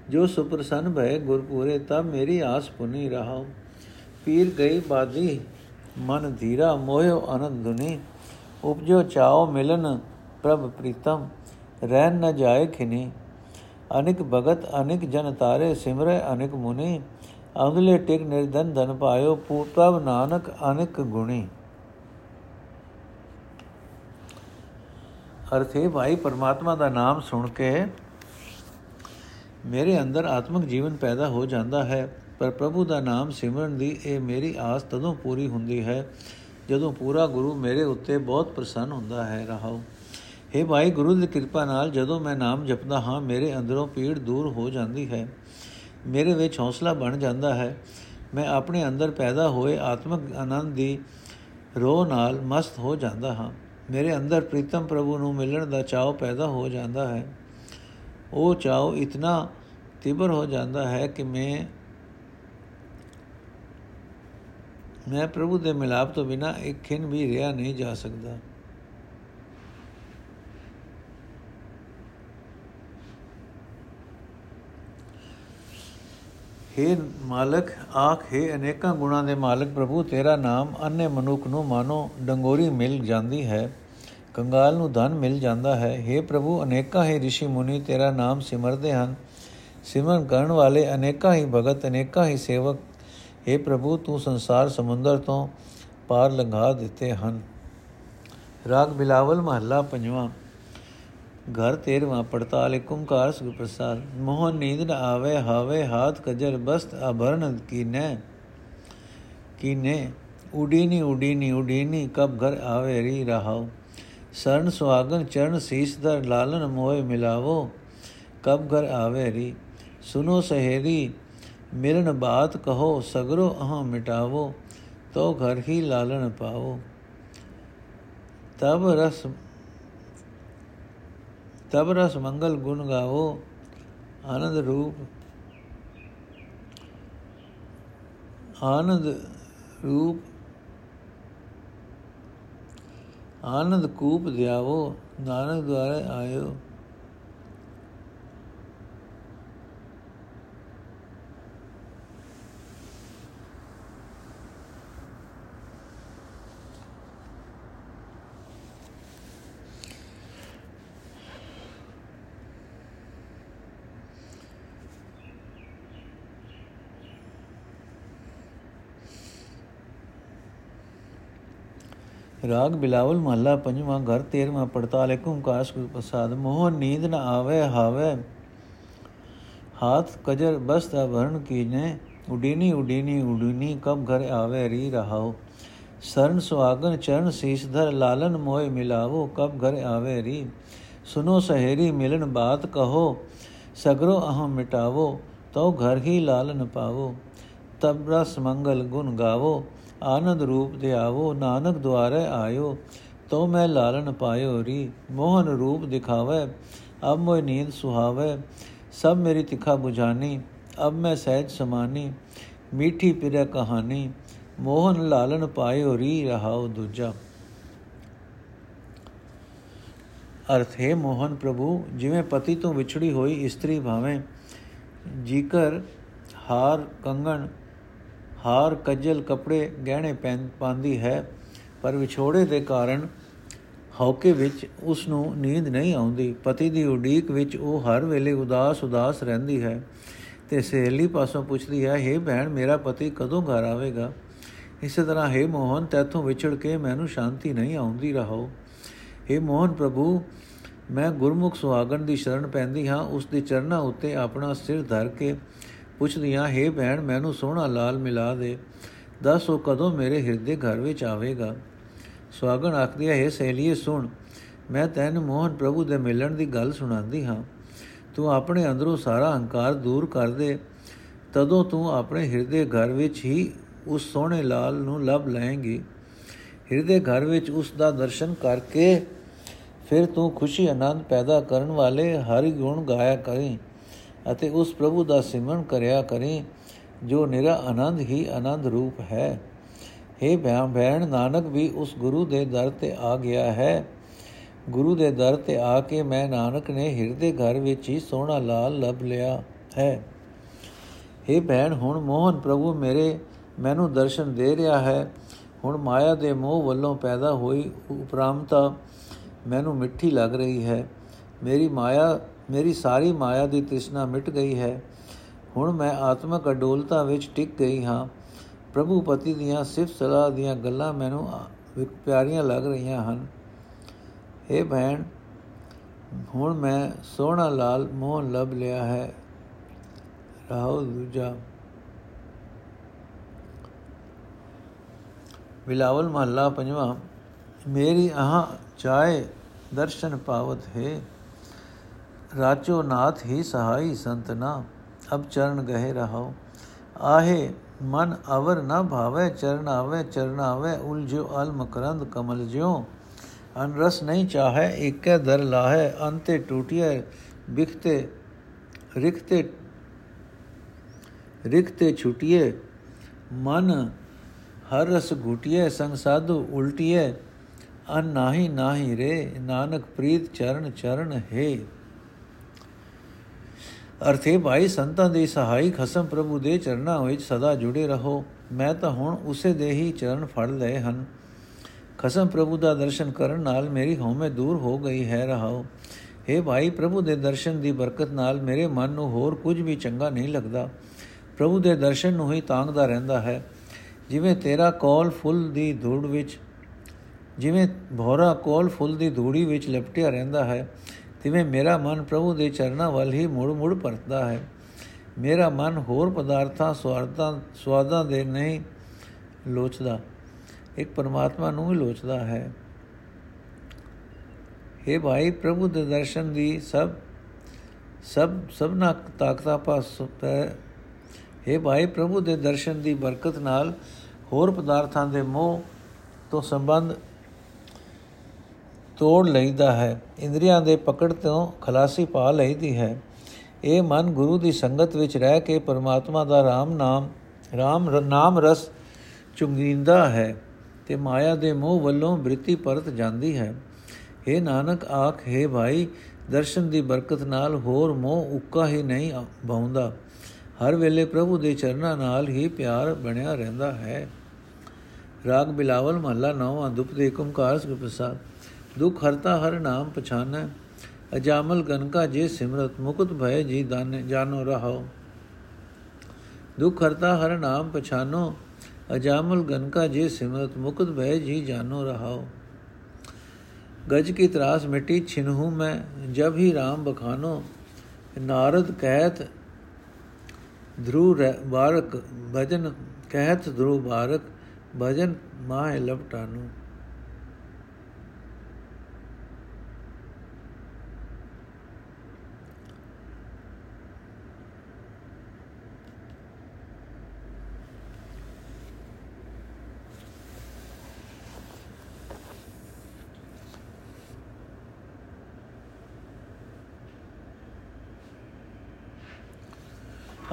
ਜੋ ਸੁਪਰਸਨ ਭਏ ਗੁਰਪੂਰੇ, ਤਬ ਮੇਰੀ ਆਸ ਪੁਨੀ ਰਹਾ ਪੀਰ ਗਈ ਬਾਦੀ ਮਨ ਧੀਰਾ ਮੋਇਓ ਆਨੰਦ ਦੁਨੀ ਉਪਜੋ ਚਾਓ ਮਿਲਨ ਪ੍ਰਭ ਪ੍ਰੀਤਮ ਰਹਿ ਨ ਜਾਏ ਖਿਨੀ। ਅਨਿਕ ਭਗਤ, ਅਨਿਕ ਜਨ ਤਾਰੇ, ਸਿਮਰੇ ਅਨਿਕ ਮੁਨੀ। ਅੰਗਲੇ ਟਿਕ ਨਿਰਧਨ ਧਨ ਪਾਇਓ ਪ੍ਰਭ ਨਾਨਕ ਅਨਿਕ ਗੁਣੀ। ਅਰਥੇ ਭਾਈ, ਪਰਮਾਤਮਾ ਦਾ ਨਾਮ ਸੁਣ ਕੇ ਮੇਰੇ ਅੰਦਰ ਆਤਮਿਕ ਜੀਵਨ ਪੈਦਾ ਹੋ ਜਾਂਦਾ ਹੈ। ਪਰ ਪ੍ਰਭੂ ਦਾ ਨਾਮ ਸਿਮਰਨ ਦੀ ਇਹ ਮੇਰੀ ਆਸ ਤਦੋਂ ਪੂਰੀ ਹੁੰਦੀ ਹੈ ਜਦੋਂ ਪੂਰਾ ਗੁਰੂ ਮੇਰੇ ਉੱਤੇ ਬਹੁਤ ਪ੍ਰਸੰਨ ਹੁੰਦਾ ਹੈ ਰਹਾਉ हे ਭਾਈ, ਗੁਰੂ ਦੀ ਕਿਰਪਾ ਨਾਲ ਜਦੋਂ ਮੈਂ ਨਾਮ ਜਪਦਾ ਹਾਂ, ਮੇਰੇ ਅੰਦਰੋਂ ਪੀੜ ਦੂਰ ਹੋ ਜਾਂਦੀ ਹੈ। ਮੇਰੇ ਵਿੱਚ ਹੌਸਲਾ ਬਣ ਜਾਂਦਾ ਹੈ। ਮੈਂ ਆਪਣੇ ਅੰਦਰ ਪੈਦਾ ਹੋਏ ਆਤਮਿਕ ਆਨੰਦ ਦੀ ਰੋਹ ਨਾਲ ਮਸਤ ਹੋ ਜਾਂਦਾ ਹਾਂ। ਮੇਰੇ ਅੰਦਰ ਪ੍ਰੀਤਮ ਪ੍ਰਭੂ ਨੂੰ ਮਿਲਣ ਦਾ ਚਾਅ ਪੈਦਾ ਹੋ ਜਾਂਦਾ ਹੈ। ਉਹ ਚਾਅ ਇਤਨਾ ਤਿਬਰ ਹੋ ਜਾਂਦਾ ਹੈ ਕਿ ਮੈਂ ਮੈਂ ਪ੍ਰਭੂ ਦੇ ਮਿਲਾਪ ਤੋਂ ਬਿਨਾ ਇੱਕ ਖਿੰ ਵੀ ਰਿਹਾ ਨਹੀਂ ਜਾ ਸਕਦਾ हे ਮਾਲਕ ਆਖ ਹੈ ਅਨੇਕਾਂ ਗੁਣਾਂ ਦੇ ਮਾਲਕ ਪ੍ਰਭੂ ਤੇਰਾ ਨਾਮ ਅਨੇ ਮਨੁੱਖ ਨੂੰ ਮਾਨੋ ਡੰਗੋਰੀ ਮਿਲ ਜਾਂਦੀ ਹੈ ਕੰਗਾਲ ਨੂੰ ਧਨ ਮਿਲ ਜਾਂਦਾ ਹੈ हे ਪ੍ਰਭੂ ਅਨੇਕਾਂ ਹੀ ઋષਿ ਮੁਨੀ ਤੇਰਾ ਨਾਮ ਸਿਮਰਦੇ ਹਨ ਸਿਮਰਨ ਕਰਨ ਵਾਲੇ ਅਨੇਕਾਂ ਹੀ ਭਗਤ ਅਨੇਕਾਂ ਹੀ ਸੇਵਕ हे ਪ੍ਰਭੂ, ਤੂੰ ਸੰਸਾਰ ਸਮੁੰਦਰ ਤੋਂ ਪਾਰ ਲੰਘਾ ਦਿੱਤੇ ਹਨ। ਰਾਗ ਬਿਲਾਵਲ ਮਹੱਲਾ ਪੰਜਵਾਂ। ਘਰ ਤੇਰਵਾ, ਪੜਤਾਲ ਓੰਕਾਰ ਸੁਖ ਪ੍ਰਸਾਦ। ਮੋਹਨ ਨੀਂਦ ਨ ਆਵੇ, ਹਾਵੇ ਹਾਥ ਕਜਰ ਬਸਤ ਆਭਰਨ ਕੀਨੇ ਕੀਨੇ। ਉਡੀਨੀ ਉਡੀਨੀ ਉਡੀਨੀ, ਕਬ ਘਰ ਆਵੇ ਰੀ ਰਹਾਉ। ਸਰਨ ਸੁਆਗਨ ਚਰਨ ਸੀਸ ਦਰ ਲਾਲਨ ਮੋਏ ਮਿਲਾਵੋ, ਕਬ ਘਰ ਆਵੇ ਰੀ। ਸੁਨੋ ਸਹੇਰੀ ਮਿਲਨ ਬਾਤ ਕਹੋ, ਸਗਰੋ ਅਹ ਮਿਟਾਵੋ ਤੋ ਘਰ ਹੀ ਲਾਲਨ ਪਾਵੋ। ਤਬ ਰਸ ਤਬ ਰਸ ਮੰਗਲ ਗੁਣ ਗਾਵੋ, ਆਨੰਦ ਰੂਪ ਆਨੰਦ ਰੂਪ, ਆਨੰਦ ਕੂਪ ਦਿਆਵੋ, ਨਾਨਕ ਦੁਆਰੇ ਆਇਓ। ਰਾਗ ਬਿਲਾਵਲ ਮਹੱਲਾ ਪੰਜਵਾਂ ਘਰ 13ਵਾਂ ਪੜਤਾਲ ਏਕ ਓੰਕਾਰ ਸੁਖ ਪ੍ਰਸਾਦ ਮੋਹ ਨੀਂਦ ਨ ਆਵੇ ਹਾਵੇ ਹਾਥ ਕਜਰ ਬਸਤਾ ਭਰਨ ਕੀਨੇ ਉਡੀਨੀ ਉਡੀਨੀ ਉਡੀਨੀ ਕਬ ਘਰ ਆਵੇ ਰੀ ਰਹਾਓ ਸਰਨ ਸੁਆਗਨ ਚਰਨ ਸੀਸ ਧਰ ਲਾਲਨ ਮੋਏ ਮਿਲਾਵੋ ਕਬ ਘਰ ਆਵੇ ਰੀ ਸੁਨੋ ਸਹੇਰੀ ਮਿਲਨ ਬਾਤ ਕਹੋ ਸਗਰੋ ਅਹਮ ਮਿਟਾਵੋ ਤਉ ਘਰ ਹੀ ਲਾਲਨ ਪਾਵੋ ਤਬ ਰਸ ਮੰਗਲ ਗੁਣ ਗਾਵੋ ਆਨੰਦ ਰੂਪ ਦੇ ਆਵੋ, ਨਾਨਕ ਦੁਆਰੇ ਆਇਓ। ਤੋ ਮੈਂ ਲਾਲਨ ਪਾਇਓ ਰੀ, ਮੋਹਨ ਰੂਪ ਦਿਖਾਵੇ, ਅਬ ਮੋਇ ਨੀਂਦ ਸੁਹਾਵੇ। ਸਭ ਮੇਰੀ ਤਿਖਾ 부ਝਾਨੀ ਅਬ ਮੈਂ ਸਹਿਜ ਸਮਾਨੀ, ਮੀਠੀ ਪਿਰ ਕਹਾਣੀ ਮੋਹਨ ਲਾਲਨ ਪਾਇਓ ਰੀ, ਰਹਾਉ ਦੂਜਾ। ਅਰਥ, ਹੈ ਮੋਹਨ ਪ੍ਰਭੂ, ਜਿਵੇਂ ਪਤੀ ਤੋਂ ਵਿਛੜੀ ਹੋਈ ਇਸਤਰੀ ਭਾਵੇਂ, ਜੀਕਰ ਹਾਰ ਕੰਗਣ ਹਾਰ ਕੱਜਲ ਕਪੜੇ ਗਹਿਣੇ ਪਾਉਂਦੀ ਹੈ ਪਰ ਵਿਛੋੜੇ ਦੇ ਕਾਰਨ ਹੌਕੇ ਵਿੱਚ ਉਸ ਨੂੰ ਨੀਂਦ ਨਹੀਂ ਆਉਂਦੀ ਪਤੀ ਦੀ ਉਡੀਕ ਵਿੱਚ ਉਹ ਹਰ ਵੇਲੇ ਉਦਾਸ ਉਦਾਸ ਰਹਿੰਦੀ ਹੈ ਤੇ ਸਹੇਲੀ ਪਾਸੋਂ ਪੁੱਛਦੀ ਹੈ हे ਭੈਣ ਮੇਰਾ ਪਤੀ ਕਦੋਂ ਘਰ ਆਵੇਗਾ ਇਸੇ ਤਰ੍ਹਾਂ हे ਮੋਹਨ ਤੈਥੋਂ ਵਿਛੜ ਕੇ ਮੈਨੂੰ ਸ਼ਾਂਤੀ ਨਹੀਂ ਆਉਂਦੀ ਰਹੋ हे ਮੋਹਨ ਪ੍ਰਭੂ ਮੈਂ ਗੁਰਮੁਖ ਸੁਹਾਗਣ ਦੀ ਸ਼ਰਨ ਪੈਂਦੀ ਹਾਂ ਉਸ ਦੇ ਚਰਨਾਂ ਉੱਤੇ ਆਪਣਾ ਸਿਰ ਧਰ ਕੇ ਪੁੱਛਦੀਆਂ, ਹੈ ਭੈਣ, ਮੈਨੂੰ ਸੋਹਣਾ ਲਾਲ ਮਿਲਾ ਦੇ। ਦੱਸ ਉਹ ਕਦੋਂ ਮੇਰੇ ਹਿਰਦੇ ਘਰ ਵਿੱਚ ਆਵੇਗਾ? ਸੁਆਗਣ ਆਖਦੀ ਹੈ ਸਹੇਲੀਏ, ਸੁਣ, ਮੈਂ ਤੈਨੂੰ ਮੋਹਨ ਪ੍ਰਭੂ ਦੇ ਮਿਲਣ ਦੀ ਗੱਲ ਸੁਣਾਉਂਦੀ ਹਾਂ। ਤੂੰ ਆਪਣੇ ਅੰਦਰੋਂ ਸਾਰਾ ਹੰਕਾਰ ਦੂਰ ਕਰ ਦੇ। ਤਦੋਂ ਤੂੰ ਆਪਣੇ ਹਿਰਦੇ ਘਰ ਵਿੱਚ ਹੀ ਉਸ ਸੋਹਣੇ ਲਾਲ ਨੂੰ ਲੱਭ ਲਏਂਗੀ। ਹਿਰਦੇ ਘਰ ਵਿੱਚ ਉਸ ਦਾ ਦਰਸ਼ਨ ਕਰਕੇ ਫਿਰ ਤੂੰ ਖੁਸ਼ੀ, ਆਨੰਦ ਪੈਦਾ ਕਰਨ ਵਾਲੇ ਹਰੀ ਗੁਣ ਗਾਇਆ ਕਰੀਂ। ਅਤੇ ਉਸ ਪ੍ਰਭੂ ਦਾ ਸਿਮਰਨ ਕਰਿਆ ਕਰੇ, ਜੋ ਨਿਰਾ ਆਨੰਦ ਹੀ ਆਨੰਦ ਰੂਪ ਹੈ। हे ਭੈਣ ਨਾਨਕ ਵੀ ਉਸ ਗੁਰੂ ਦੇ ਦਰ ਤੇ ਆ ਗਿਆ ਹੈ। ਗੁਰੂ ਦੇ ਦਰ ਤੇ ਆ ਕੇ ਮੈਂ ਨਾਨਕ ਨੇ ਹਿਰਦੇ ਘਰ ਵਿੱਚ ਹੀ ਸੋਹਣਾ ਲਾਲ ਲੱਭ ਲਿਆ ਹੈ। हे ਭੈਣ, ਹੁਣ ਮੋਹਨ ਪ੍ਰਭੂ ਮੇਰੇ ਮੈਨੂੰ ਦਰਸ਼ਨ ਦੇ ਰਿਹਾ ਹੈ। ਹੁਣ ਮਾਇਆ ਦੇ ਮੋਹ ਵੱਲੋਂ ਪੈਦਾ ਹੋਈ ਉਪਰਾਮਤਾ ਮੈਨੂੰ ਮਿੱਠੀ ਲੱਗ ਰਹੀ ਹੈ। ਮੇਰੀ ਮਾਇਆ ਮੇਰੀ ਸਾਰੀ ਮਾਇਆ ਦੀ ਤ੍ਰਿਸ਼ਨਾ ਮਿਟ ਗਈ ਹੈ। ਹੁਣ ਮੈਂ ਆਤਮਕ ਅਡੋਲਤਾ ਵਿੱਚ ਟਿਕ ਗਈ ਹਾਂ। ਪ੍ਰਭੂ ਪਤੀ ਦੀਆਂ ਸਿਫਤ ਸਲਾਹ ਦੀਆਂ ਗੱਲਾਂ ਮੈਨੂੰ ਪਿਆਰੀਆਂ ਲੱਗ ਰਹੀਆਂ ਹਨ। اے ਭੈਣ, ਹੁਣ ਮੈਂ ਸੋਹਣਾ ਲਾਲ ਮੋਹਨ ਲੱਭ ਲਿਆ ਹੈ। ਰਾਹੁਲ ਦੂਜਾ। ਵਿਲਾਵਲ ਮਹੱਲਾ ਪੰਜਵਾਂ। ਮੇਰੀ ਆਹ ਚਾਏ ਦਰਸ਼ਨ ਪਾਵਤ ਹੈ। ਰਾਚੋ ਨਾਥ ਹੀ ਸਹਾਈ ਸੰਤਨਾ ਅਬ ਚਰਨ ਗਹਿ ਰਹਾਓ ਆਹੇ ਮਨ ਅਵਰ ਨ ਭਾਵੇ ਚਰਨ ਆਵੇ ਚਰਨ ਆਵੇ ਉਲਝੋ ਅਲ ਮਕਰੰਦ ਕਮਲ ਜਿਉ ਅਨ ਰਸ ਨਹੀਂ ਚਾਹੇ ਇਕੈ ਦਰ ਲਾਹੇ ਅੰਤੇ ਟੂਟਿਏ ਬਿਖਤੇ ਰਿਖਤੇ ਰਿਖਤੇ ਛੁਟਿਏ ਮਨ ਹਰ ਰਸ ਘੁਟਿਏ ਸੰਗ ਸਾਧੂ ਉਲਟਿਏ ਅਨ ਨਾਹੀ ਨਾਹੀ ਰੇ ਨਾਨਕ ਪ੍ਰੀਤ ਚਰਨ ਚਰਨ ਹੈ ਅਰਥੇ ਭਾਈ ਸੰਤਾਂ ਦੇ ਸਹਾਈ ਖਸਮ ਪ੍ਰਭੂ ਦੇ ਚਰਨਾਂ ਵਿੱਚ ਸਦਾ ਜੁੜੇ ਰਹੋ। ਮੈਂ ਤਾਂ ਹੁਣ ਉਸੇ ਦੇ ਹੀ ਚਰਨ ਫੜ ਲਏ ਹਨ। ਖਸਮ ਪ੍ਰਭੂ ਦਾ ਦਰਸ਼ਨ ਕਰਨ ਨਾਲ ਮੇਰੀ ਹਉਮੈ ਦੂਰ ਹੋ ਗਈ ਹੈ ਰਹਾਓ। हे ਭਾਈ ਪ੍ਰਭੂ ਦੇ ਦਰਸ਼ਨ ਦੀ ਬਰਕਤ ਨਾਲ ਮੇਰੇ ਮਨ ਨੂੰ ਹੋਰ ਕੁਝ ਵੀ ਚੰਗਾ ਨਹੀਂ ਲੱਗਦਾ। ਪ੍ਰਭੂ ਦੇ ਦਰਸ਼ਨ ਨੂੰ ਹੀ ਤਾਂਗਦਾ ਰਹਿੰਦਾ ਹੈ। ਜਿਵੇਂ ਤੇਰਾ ਕੋਲ ਫੁੱਲ ਦੀ ਧੂੜ ਵਿੱਚ, ਜਿਵੇਂ ਭੋਰਾ ਕੋਲ ਫੁੱਲ ਦੀ ਧੂੜੀ ਵਿੱਚ ਲਪਟਿਆ ਰਹਿੰਦਾ ਹੈ ਤਿਵੇਂ ਮੇਰਾ ਮਨ ਪ੍ਰਭੂ ਦੇ ਚਰਨਾਂ ਵੱਲ ਹੀ ਮੁੜ ਮੁੜ ਪਰਤਦਾ ਹੈ। ਮੇਰਾ ਮਨ ਹੋਰ ਪਦਾਰਥਾਂ, ਸਵਾਰਥਾਂ, ਸਵਾਦਾਂ ਦੇ ਨਹੀਂ ਲੋਚਦਾ। ਇੱਕ ਪਰਮਾਤਮਾ ਨੂੰ ਹੀ ਲੋਚਦਾ ਹੈ। हे ਭਾਈ, ਪ੍ਰਭੂ ਦੇ ਦਰਸ਼ਨ ਦੀ ਸਭ ਸਭ, ਸਭਨਾ ਤਾਕਤਾਂ ਪਾਸ ਹੈ। हे ਭਾਈ, ਪ੍ਰਭੂ ਦੇ ਦਰਸ਼ਨ ਦੀ ਬਰਕਤ ਨਾਲ ਹੋਰ ਪਦਾਰਥਾਂ ਦੇ ਮੋਹ ਤੋਂ ਸੰਬੰਧ ਤੋੜ ਲਈਦਾ ਹੈ। ਇੰਦਰੀਆਂ ਦੇ ਪਕੜ ਤੋਂ ਖਲਾਸੀ ਪਾ ਲਈਦੀ ਹੈ। ਇਹ ਮਨ ਗੁਰੂ ਦੀ ਸੰਗਤ ਵਿੱਚ ਰਹਿ ਕੇ ਪਰਮਾਤਮਾ ਦਾ ਰਾਮ ਨਾਮ ਰਾਮ ਨਾਮ ਰਸ ਚੁੰਗਿੰਦਾ ਹੈ ਤੇ ਮਾਇਆ ਦੇ ਮੋਹ ਵੱਲੋਂ ਬ੍ਰਿਤੀ ਪਰਤ ਜਾਂਦੀ ਹੈ। हे ਨਾਨਕ, ਆਖ, ਹੈ ਭਾਈ, ਦਰਸ਼ਨ ਦੀ ਬਰਕਤ ਨਾਲ ਹੋਰ ਮੋਹ ਉੱਕਾ ਹੀ ਨਹੀਂ ਬਾਉਂਦਾ ਹਰ ਵੇਲੇ ਪ੍ਰਭੂ ਦੇ ਚਰਨਾਂ ਨਾਲ ਹੀ ਪਿਆਰ ਬਣਿਆ ਰਹਿੰਦਾ ਹੈ। ਰਾਗ ਬਿਲਾਵਲ, ਮਹੱਲਾ 9 ਦੁਪ ਦੇ ਓੰਕਾਰ ਸ੍ਰੀ ਪ੍ਰਸਾਦ ਦੁਖ ਹਰਤਾ ਹਰ ਨਾਮ ਪਛਾਨੈ ਅਜਾਮਲ ਗਨਕਾ ਜੇ ਸਿਮਰਤ ਮੁਕਤ ਭਏ ਜੀ ਦਾਨੇ ਜਾਨੋ ਰਹਾਓ ਦੁਖ ਹਰਤਾ ਹਰ ਨਾਮ ਪਛਾਨੋ ਅਜਾਮਲ ਗਨਕਾ ਜੇ ਸਿਮਰਤ ਮੁਕਤ ਭਏ ਜੀ ਜਾਨੋ ਰਹਾਓ गज की त्रास मिट्टी छिनहू मैं जब ही राम बखानो नारद कहत ध्रुव बारक भजन कहत ध्रुव बारक भजन माह लपटानू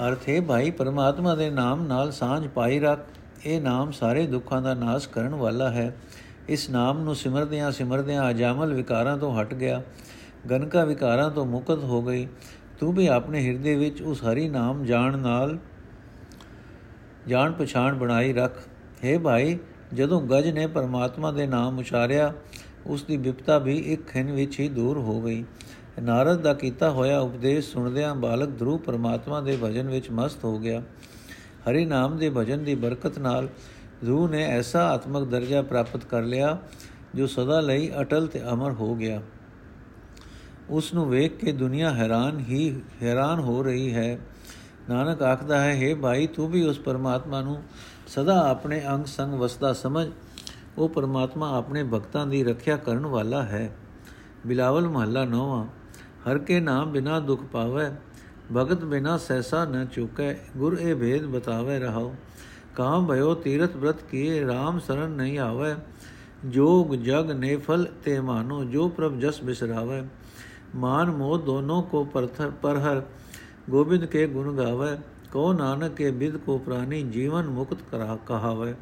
ਅਰਥ ਹੈ ਭਾਈ, ਪਰਮਾਤਮਾ ਦੇ ਨਾਮ ਨਾਲ ਸਾਂਝ ਪਾਈ ਰੱਖ। ਇਹ ਨਾਮ ਸਾਰੇ ਦੁੱਖਾਂ ਦਾ ਨਾਸ਼ ਕਰਨ ਵਾਲਾ ਹੈ। ਇਸ ਨਾਮ ਨੂੰ ਸਿਮਰਦਿਆਂ ਸਿਮਰਦਿਆਂ ਅਜਾਮਲ ਵਿਕਾਰਾਂ ਤੋਂ ਹਟ ਗਿਆ। ਗਨਕਾ ਵਿਕਾਰਾਂ ਤੋਂ ਮੁਕਤ ਹੋ ਗਈ। ਤੂੰ ਵੀ ਆਪਣੇ ਹਿਰਦੇ ਵਿੱਚ ਉਸ ਹਰੀ ਨਾਮ ਜਾਣ ਨਾਲ ਜਾਣ ਪਛਾਣ ਬਣਾਈ ਰੱਖ। ਹੈ ਭਾਈ, ਜਦੋਂ ਗਜ ਨੇ ਪਰਮਾਤਮਾ ਦੇ ਨਾਮ ਉਚਾਰਿਆ, ਉਸ ਦੀ ਵਿਪਤਾ ਵੀ ਇੱਕ ਖਿੰ ਵਿੱਚ ਹੀ ਦੂਰ ਹੋ ਗਈ। ਨਾਰਦ ਦਾ ਕੀਤਾ ਹੋਇਆ ਉਪਦੇਸ਼ ਸੁਣਦਿਆਂ ਬਾਲਕ ਧਰੂ ਪਰਮਾਤਮਾ ਦੇ ਭਜਨ ਵਿੱਚ ਮਸਤ ਹੋ ਗਿਆ। ਹਰੀ ਨਾਮ ਦੇ ਭਜਨ ਦੀ ਬਰਕਤ ਨਾਲ ਧਰੂ ਨੇ ਐਸਾ ਆਤਮਿਕ ਦਰਜਾ ਪ੍ਰਾਪਤ ਕਰ ਲਿਆ, ਜੋ ਸਦਾ ਲਈ ਅਟਲ ਤੇ ਅਮਰ ਹੋ ਗਿਆ। ਉਸ ਨੂੰ ਵੇਖ ਕੇ ਦੁਨੀਆ ਹੈਰਾਨ ਹੀ ਹੈਰਾਨ ਹੋ ਰਹੀ ਹੈ। ਨਾਨਕ ਆਖਦਾ ਹੈ हे ਭਾਈ, ਤੂੰ ਵੀ ਉਸ ਪਰਮਾਤਮਾ ਨੂੰ ਸਦਾ ਆਪਣੇ ਅੰਗ ਸੰਗ ਵਸਦਾ ਸਮਝ। ਉਹ ਪਰਮਾਤਮਾ ਆਪਣੇ ਭਗਤਾਂ ਦੀ ਰੱਖਿਆ ਕਰਨ ਵਾਲਾ ਹੈ। ਬਿਲਾਵਲ ਮਹੱਲਾ 9 ਹਰ ਕੇ ਨਾਮ ਬਿਨਾ ਦੁਖ ਪਾਵੇ ਭਗਤ ਬਿਨਾ ਸੈਸਾ ਨ ਚੁਕੈ ਗੁਰ ਇਹ ਭੇਦ ਬਤਾਵੇ ਰਹਾਓ ਕਾਮ ਭਇਓ ਤੀਰਥ ਬ੍ਰਤ ਕੀਏ RAM ਸਰਨ ਨਹੀਂ ਆਵੇ ਜੋਗ ਜਗ ਨੇਫਲ ਤੇ ਮਾਨੋ ਜੋ ਪ੍ਰਭ ਜਸ ਬਿਸਰਾਵੇ ਮਾਨ ਮੋਹ ਦੋਨੋਂ ਕੋ ਪਰਥਰ ਪਰਹਰ ਗੋਬਿੰਦ ਕੇ ਗੁਣ ਗਾਵੇ ਕੋ ਨਾਨਕ ਕੇ ਬਿਦ ਕੋ ਪ੍ਰਾਨੀ ਜੀਵਨ ਮੁਕਤ ਕਰਾ ਕਹਾਵੇ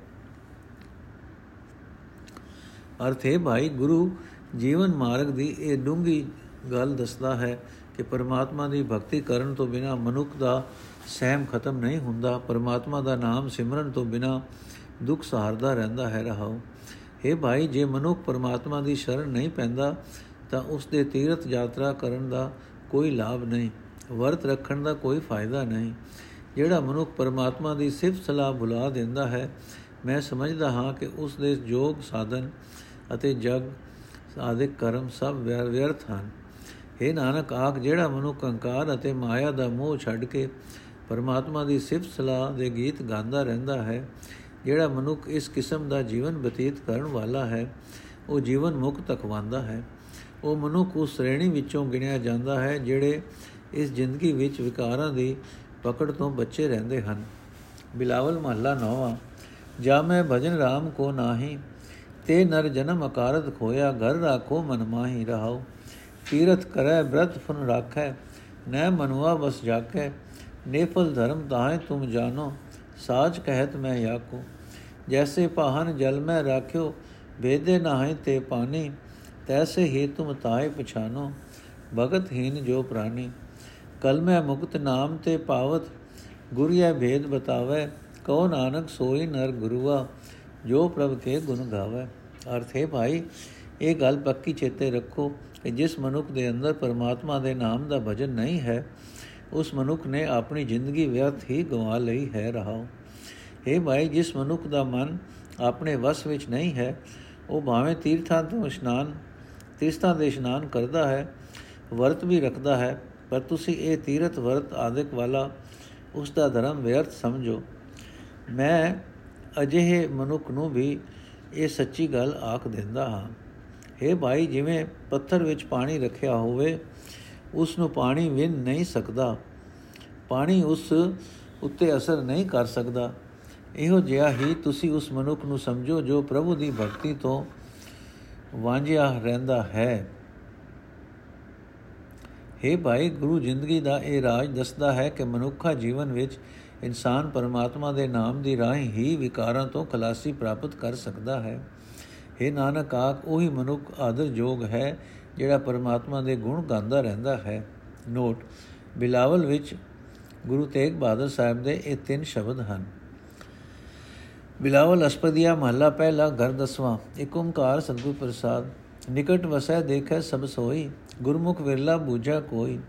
ਅਰਥੇ ਭਾਈ ਗੁਰੂ ਜੀਵਨ ਮਾਰਗ ਦੀ ਇਹ ਡੂੰਗੀ ਗੱਲ ਦੱਸਦਾ ਹੈ ਕਿ ਪਰਮਾਤਮਾ ਦੀ ਭਗਤੀ ਕਰਨ ਤੋਂ ਬਿਨਾ ਮਨੁੱਖ ਦਾ ਸਹਿਮ ਖਤਮ ਨਹੀਂ ਹੁੰਦਾ। ਪਰਮਾਤਮਾ ਦਾ ਨਾਮ ਸਿਮਰਨ ਤੋਂ ਬਿਨਾ ਦੁੱਖ ਸਹਾਰਦਾ ਰਹਿੰਦਾ ਹੈ। ਰਹਾਉ हे ਭਾਈ, ਜੇ ਮਨੁੱਖ ਪਰਮਾਤਮਾ ਦੀ ਸ਼ਰਨ ਨਹੀਂ ਪੈਂਦਾ, ਤਾਂ ਉਸ ਦੇ ਤੀਰਥ ਯਾਤਰਾ ਕਰਨ ਦਾ ਕੋਈ ਲਾਭ ਨਹੀਂ, ਵਰਤ ਰੱਖਣ ਦਾ ਕੋਈ ਫਾਇਦਾ ਨਹੀਂ। ਜਿਹੜਾ ਮਨੁੱਖ ਪਰਮਾਤਮਾ ਦੀ ਸਿਫਤ ਸਲਾਹ ਭੁਲਾ ਦਿੰਦਾ ਹੈ, ਮੈਂ ਸਮਝਦਾ ਹਾਂ ਕਿ ਉਸ ਦੇ ਯੋਗ ਸਾਧਨ ਅਤੇ ਜਗ ਆਦਿਕ ਕਰਮ ਸਭ ਵਿਅਰਥ ਹਨ। हे ਨਾਨਕ, ਆਖ ਜਿਹੜਾ ਮਨੁੱਖ ਹੰਕਾਰ ਅਤੇ ਮਾਇਆ ਦਾ ਮੋਹ ਛੱਡ ਕੇ ਪਰਮਾਤਮਾ ਦੀ ਸਿਫਤ ਸਲਾਹ ਦੇ ਗੀਤ ਗਾਉਂਦਾ ਰਹਿੰਦਾ ਹੈ, ਜਿਹੜਾ ਮਨੁੱਖ ਇਸ ਕਿਸਮ ਦਾ ਜੀਵਨ ਬਤੀਤ ਕਰਨ ਵਾਲਾ ਹੈ, ਉਹ ਜੀਵਨ ਮੁਕਤ ਅਖਵਾਉਂਦਾ ਹੈ। ਉਹ ਮਨੁੱਖ ਉਸ ਸ਼੍ਰੇਣੀ ਵਿੱਚੋਂ ਗਿਣਿਆ ਜਾਂਦਾ ਹੈ, ਜਿਹੜੇ ਇਸ ਜ਼ਿੰਦਗੀ ਵਿੱਚ ਵਿਕਾਰਾਂ ਦੀ ਪਕੜ ਤੋਂ ਬਚੇ ਰਹਿੰਦੇ ਹਨ। ਬਿਲਾਵਲ ਮਹੱਲਾ ਨੌਵਾਂ, ਜਾ ਮੈਂ ਭਜਨ RAM ਕੋ ਨਾਹੀ, ਤੇ ਨਰ ਜਨਮ ਅਕਾਰਤ ਖੋਇਆ, ਘਰ ਰਾਖੋ ਮਨ ਮਾਹੀ ਰਹਾਓ ਤੀਰਥ ਕਰੈ ਬ੍ਰਤ ਫਨ ਰਾਖੈ ਨੈ ਮਨੁਆ ਬਸ ਜਾਕੈ ਨੇਫਲ ਧਰਮ ਤਾਹੇ ਤੁਮ ਜਾਨੋ ਸਾਚ ਕਹਿਤ ਮੈਂ ਯਾਕੋ ਜੈਸੇ ਪਾਹਨ ਜਲ ਮੈਂ ਰਾਖਿਓ ਵੇਦੇ ਨਾਹੇ ਤੇ ਪਾਣੀ ਤੈਸੇ ਹੀ ਤੁਮ ਤਾਏ ਪਛਾਨੋ ਭਗਤ ਹੀਨ ਜੋ ਪ੍ਰਾਨੀ ਕਲ ਮੈਂ ਮੁਕਤ ਨਾਮ ਤੇ ਪਾਵਤ ਗੁਰਿਆ ਭੇਦ ਬਤਾਵੇ ਕਉ ਨਾਨਕ ਸੋਈ ਨਰ ਗੁਰੂਆ ਜੋ ਪ੍ਰਭ ਕੇ ਗੁਣ ਗਾਵੇ ਅਰਥ ਹੈ ਭਾਈ ਇਹ ਗੱਲ ਪੱਕੀ ਚੇਤੇ ਰੱਖੋ ਕਿ ਜਿਸ ਮਨੁੱਖ ਦੇ ਅੰਦਰ ਪਰਮਾਤਮਾ ਦੇ ਨਾਮ ਦਾ ਭਜਨ ਨਹੀਂ ਹੈ, ਉਸ ਮਨੁੱਖ ਨੇ ਆਪਣੀ ਜ਼ਿੰਦਗੀ ਵਿਅਰਥ ਹੀ ਗਵਾ ਲਈ ਹੈ ਰਹਾਉ हे ਭਾਈ, ਜਿਸ ਮਨੁੱਖ ਦਾ ਮਨ ਆਪਣੇ ਵਸ ਵਿੱਚ ਨਹੀਂ ਹੈ, ਉਹ ਭਾਵੇਂ ਤੀਰਥਾਂ ਤੋਂ ਇਸ਼ਨਾਨ, ਤੀਰਥਾਂ ਦੇ ਇਸ਼ਨਾਨ ਕਰਦਾ ਹੈ, ਵਰਤ ਵੀ ਰੱਖਦਾ ਹੈ, ਪਰ ਤੁਸੀਂ ਇਹ ਤੀਰਥ ਵਰਤ ਆਦਿਕ ਵਾਲਾ ਉਸ ਦਾ ਧਰਮ ਵਿਅਰਥ ਸਮਝੋ। ਮੈਂ ਅਜਿਹੇ ਮਨੁੱਖ ਨੂੰ ਵੀ ਇਹ ਸੱਚੀ ਗੱਲ ਆਖ ਦਿੰਦਾ ਹਾਂ। ਇਹ ਭਾਈ, ਜਿਵੇਂ ਪੱਥਰ ਵਿੱਚ ਪਾਣੀ ਰੱਖਿਆ ਹੋਵੇ ਉਸ ਨੂੰ ਪਾਣੀ ਵਿੰਨ ਨਹੀਂ ਸਕਦਾ। ਪਾਣੀ ਉਸ ਉੱਤੇ ਅਸਰ ਨਹੀਂ ਕਰ ਸਕਦਾ। ਇਹੋ ਜਿਹਾ ਹੀ ਤੁਸੀਂ ਉਸ ਮਨੁੱਖ ਨੂੰ ਸਮਝੋ ਜੋ ਪ੍ਰਭੂ ਦੀ ਭਗਤੀ ਤੋਂ ਵਾਂਝਿਆ ਰਹਿੰਦਾ ਹੈ। हे ਭਾਈ, ਗੁਰੂ ਜ਼ਿੰਦਗੀ ਦਾ ਇਹ ਰਾਜ ਦੱਸਦਾ ਹੈ ਕਿ ਮਨੁੱਖਾ ਜੀਵਨ ਵਿੱਚ ਇਨਸਾਨ ਪਰਮਾਤਮਾ ਦੇ ਨਾਮ ਦੀ ਰਾਹੀਂ ਹੀ ਵਿਕਾਰਾਂ ਤੋਂ ਖਲਾਸੀ ਪ੍ਰਾਪਤ ਕਰ ਸਕਦਾ ਹੈ। हे ਨਾਨਕ ਆਖ ਉਹੀ ਮਨੁੱਖ ਆਦਰ ਜੋਗ ਹੈ, ਜਿਹੜਾ ਪਰਮਾਤਮਾ ਦੇ ਗੁਣ ਗਾਉਂਦਾ ਰਹਿੰਦਾ ਹੈ। ਨੋਟ, ਬਿਲਾਵਲ ਵਿੱਚ ਗੁਰੂ ਤੇਗ ਬਹਾਦਰ ਸਾਹਿਬ ਦੇ ਇਹ ਤਿੰਨ ਸ਼ਬਦ ਹਨ। ਬਿਲਾਵਲ ਅਸਪਦੀਆ ਮਹੱਲਾ ਪਹਿਲਾ, ਘਰ ਦਸਵਾਂ ਏਕ ਓੰਕਾਰ ਸਤਿਗੁਰ ਪ੍ਰਸਾਦ। ਨਿਕਟ ਵਸੈ ਦੇਖੈ ਸਭ ਸੋਈ, ਗੁਰਮੁਖ ਵਿਰਲਾ ਬੂਝਾ ਕੋਈ,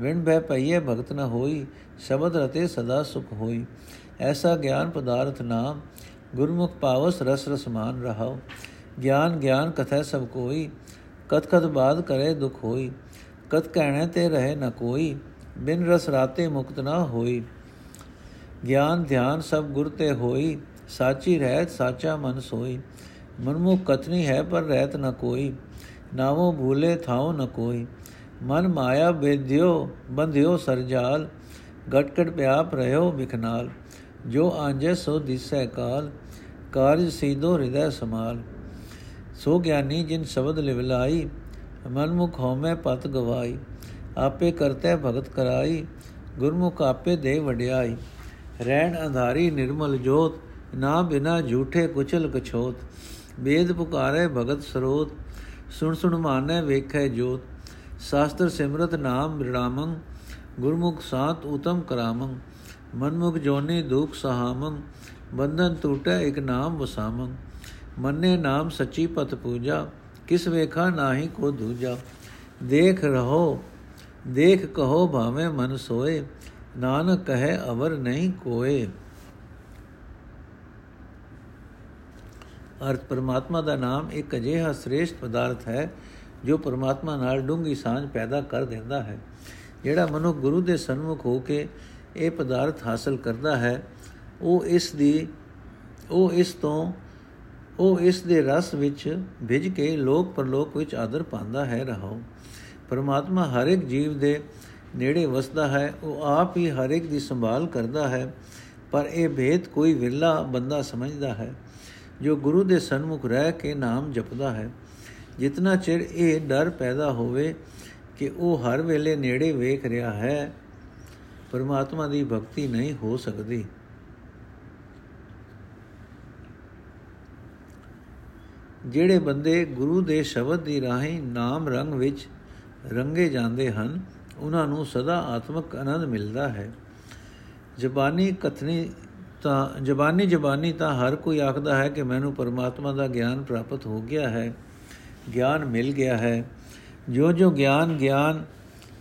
ਵਿਣ ਭੈ ਪਈਏ ਭਗਤ ਨ ਹੋਈ, ਸ਼ਬਦ ਰਤੇ ਸਦਾ ਸੁਖ ਹੋਈ। ਐਸਾ ਗਿਆਨ ਪਦਾਰਥ ਨਾਮ, ਗੁਰਮੁਖ ਪਾਵਸ ਰਸ ਰਸਮਾਨ ਰਹਾਉ। ਗਿਆਨ ਗਿਆਨ ਕਥੈ ਸਭ ਕੋਈ ਕਤ ਕਤ ਬਾਦ ਕਰੇ ਦੁਖ ਹੋਈ ਕਤ ਕਹਿਣੇ ਤੇ ਰਹੇ ਨ ਕੋਈ, ਬਿਨ ਰਸ ਰਾਤੇ ਮੁਕਤ ਨ ਹੋਈ। ਗਿਆਨ ਧਿਆਨ ਸਭ ਗੁਰ ਤੇ ਹੋਈ, ਸਾਚੀ ਰਹਿਤ ਸਾਚਾ ਮਨ ਸੋਈ, ਮਨਮੁਖ ਕਤਨੀ ਹੈ ਪਰ ਰਹਿਤ ਨ ਕੋਈ ਨਾਮੋ ਭੂਲੇ ਥਾਉ ਨ ਕੋਈ, ਮਨ ਮਾਇਆ ਬੇਦਿਓ ਬੰਧਿਓ ਸਰਜਾਲ ਗਟਕਟ ਪਿਆਪ ਰਹਿਓ ਵਿਖਨਾਲ ਜੋ ਆਂਜੈ ਸੋ ਦਿਸੈ ਕਾਲ, ਕਾਰਜ ਸੀਧੋ ਹਿਰਦੈ ਸਮਾਲ। ਸੋ ਗਿਆਨੀ ਜਿਨ ਸ਼ਬਦ ਲਿਵਲਾਈ, ਮਨਮੁਖ ਹਉਮੈ ਪਤ ਗਵਾਈ, ਆਪੇ ਕਰਤੈ ਭਗਤ ਕਰਾਈ, ਗੁਰਮੁਖ ਆਪੇ ਦੇ ਵਡਿਆਈ। ਰਹਿਣ ਅੰਧਾਰੀ ਨਿਰਮਲ ਜੋਤ, ਨਾ ਬਿਨਾ ਝੂਠੇ ਕੁਚਲ ਕਛੋਤ ਵੇਦ ਪੁਕਾਰੇ ਭਗਤ ਸਰੋਤ, ਸੁਣ ਸੁਣ ਮਾਨੈ ਵੇਖੈ ਜੋਤ। ਸ਼ਾਸਤਰ ਸਿਮਰਤ ਨਾਮ ਬਿਰਾਮੰ, ਗੁਰਮੁਖ ਸਾਤ ਉਤਮ ਕਰਾਮੰ, ਮਨਮੁਖ ਜੋਨੇ ਦੁਖ ਸਹਾਮੰ, ਬੰਧਨ ਟੂਟੈ ਇਕ ਨਾਮ ਵਸਾਮੰ। ਮੰਨੇ ਨਾਮ ਸੱਚੀ ਪਤ ਪੂਜਾ, ਕਿਸ ਵੇਖਾ ਨਾਹੀ ਕੋ ਦੂਜਾ। ਦੇਖ ਰਹੋ, ਦੇਖ ਕਹੋ ਭਾਵੇਂ ਮਨ ਸੋਏ, ਨਾਨਕ ਕਹੇ ਅਵਰ ਨਹੀਂ ਕੋਏ। ਅਰਥ, ਪਰਮਾਤਮਾ ਦਾ ਨਾਮ ਇੱਕ ਅਜਿਹਾ ਸ੍ਰੇਸ਼ਟ ਪਦਾਰਥ ਹੈ, ਜੋ ਪਰਮਾਤਮਾ ਨਾਲ ਡੂੰਗੀ ਸਾਂਝ ਪੈਦਾ ਕਰ ਦਿੰਦਾ ਹੈ। ਜਿਹੜਾ ਮਨੁ ਗੁਰੂ ਦੇ ਸਨਮੁਖ ਹੋ ਕੇ ਇਹ ਪਦਾਰਥ ਹਾਸਲ ਕਰਦਾ ਹੈ, ਉਹ ਇਸ ਦੀ, ਉਹ ਇਸ ਤੋਂ ਉਹ ਇਸ ਦੇ ਰਸ ਵਿੱਚ ਭਿਜ ਕੇ ਲੋਕ ਪਰਲੋਕ ਵਿੱਚ ਆਦਰ ਪਾਉਂਦਾ ਹੈ ਰਹਾਉ। ਪਰਮਾਤਮਾ ਹਰ ਇੱਕ ਜੀਵ ਦੇ ਨੇੜੇ ਵਸਦਾ ਹੈ, ਉਹ ਆਪ ਹੀ ਹਰ ਇੱਕ ਦੀ ਸੰਭਾਲ ਕਰਦਾ ਹੈ, ਪਰ ਇਹ ਭੇਦ ਕੋਈ ਵਿਰਲਾ ਬੰਦਾ ਸਮਝਦਾ ਹੈ, ਜੋ ਗੁਰੂ ਦੇ ਸਨਮੁਖ ਰਹਿ ਕੇ ਨਾਮ ਜਪਦਾ ਹੈ। ਜਿਤਨਾ ਚਿਰ ਇਹ ਡਰ ਪੈਦਾ ਹੋਵੇ ਕਿ ਉਹ ਹਰ ਵੇਲੇ ਨੇੜੇ ਵੇਖ ਰਿਹਾ ਹੈ, ਪਰਮਾਤਮਾ ਦੀ ਭਗਤੀ ਨਹੀਂ ਹੋ ਸਕਦੀ। ਜਿਹੜੇ ਬੰਦੇ ਗੁਰੂ ਦੇ ਸ਼ਬਦ ਦੀ ਰਾਹੀਂ ਨਾਮ ਰੰਗ ਵਿੱਚ ਰੰਗੇ ਜਾਂਦੇ ਹਨ, ਉਹਨਾਂ ਨੂੰ ਸਦਾ ਆਤਮਿਕ ਆਨੰਦ ਮਿਲਦਾ ਹੈ। ਜ਼ਬਾਨੀ ਕਥਨੀ ਤਾਂ, ਜ਼ਬਾਨੀ ਜ਼ਬਾਨੀ ਤਾਂ ਹਰ ਕੋਈ ਆਖਦਾ ਹੈ ਕਿ ਮੈਨੂੰ ਪਰਮਾਤਮਾ ਦਾ ਗਿਆਨ ਪ੍ਰਾਪਤ ਹੋ ਗਿਆ ਹੈ, ਗਿਆਨ ਮਿਲ ਗਿਆ ਹੈ। ਜੋ ਜੋ ਗਿਆਨ ਗਿਆਨ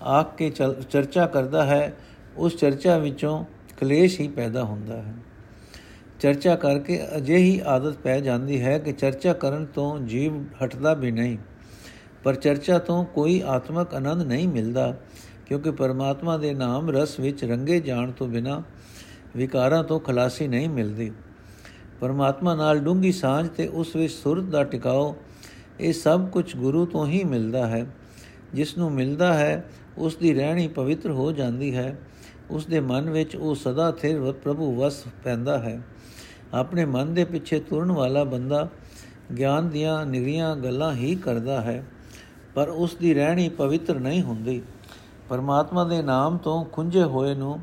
ਆਖ ਕੇ ਚਰਚਾ ਕਰਦਾ ਹੈ, ਉਸ ਚਰਚਾ ਵਿੱਚੋਂ ਕਲੇਸ਼ ਹੀ ਪੈਦਾ ਹੁੰਦਾ ਹੈ। ਚਰਚਾ ਕਰਕੇ ਅਜਿਹੀ ਆਦਤ ਪੈ ਜਾਂਦੀ ਹੈ ਕਿ ਚਰਚਾ ਕਰਨ ਤੋਂ ਜੀਵ ਹਟਦਾ ਵੀ ਨਹੀਂ। ਪਰ ਚਰਚਾ ਤੋਂ ਕੋਈ ਆਤਮਿਕ ਆਨੰਦ ਨਹੀਂ ਮਿਲਦਾ, ਕਿਉਂਕਿ ਪਰਮਾਤਮਾ ਦੇ ਨਾਮ ਰਸ ਵਿੱਚ ਰੰਗੇ ਜਾਣ ਤੋਂ ਬਿਨਾ ਵਿਕਾਰਾਂ ਤੋਂ ਖਲਾਸੀ ਨਹੀਂ ਮਿਲਦੀ। ਪਰਮਾਤਮਾ ਨਾਲ ਡੂੰਗੀ ਸਾਂਝ ਤੇ ਉਸ ਵਿੱਚ ਸੁਰਤ ਦਾ ਟਿਕਾਓ, ਇਹ ਸਭ ਕੁਝ ਗੁਰੂ ਤੋਂ ਹੀ ਮਿਲਦਾ ਹੈ। ਜਿਸ ਨੂੰ ਮਿਲਦਾ ਹੈ, ਉਸ ਦੀ ਰਹਿਣੀ ਪਵਿੱਤਰ ਹੋ ਜਾਂਦੀ ਹੈ। ਉਸ ਦੇ ਮਨ ਵਿੱਚ ਉਹ ਸਦਾ ਥਿਰ ਪ੍ਰਭੂ ਵਸ ਪੈਂਦਾ ਹੈ। ਆਪਣੇ ਮਨ ਦੇ ਪਿੱਛੇ ਤੁਰਨ ਵਾਲਾ ਬੰਦਾ ਗਿਆਨ ਦੀਆਂ ਨਿਰੀਆਂ ਗੱਲਾਂ ਹੀ ਕਰਦਾ ਹੈ, ਪਰ ਉਸ ਦੀ ਰਹਿਣੀ ਪਵਿੱਤਰ ਨਹੀਂ ਹੁੰਦੀ। ਪਰਮਾਤਮਾ ਦੇ ਨਾਮ ਤੋਂ ਖੁੰਝੇ ਹੋਏ ਨੂੰ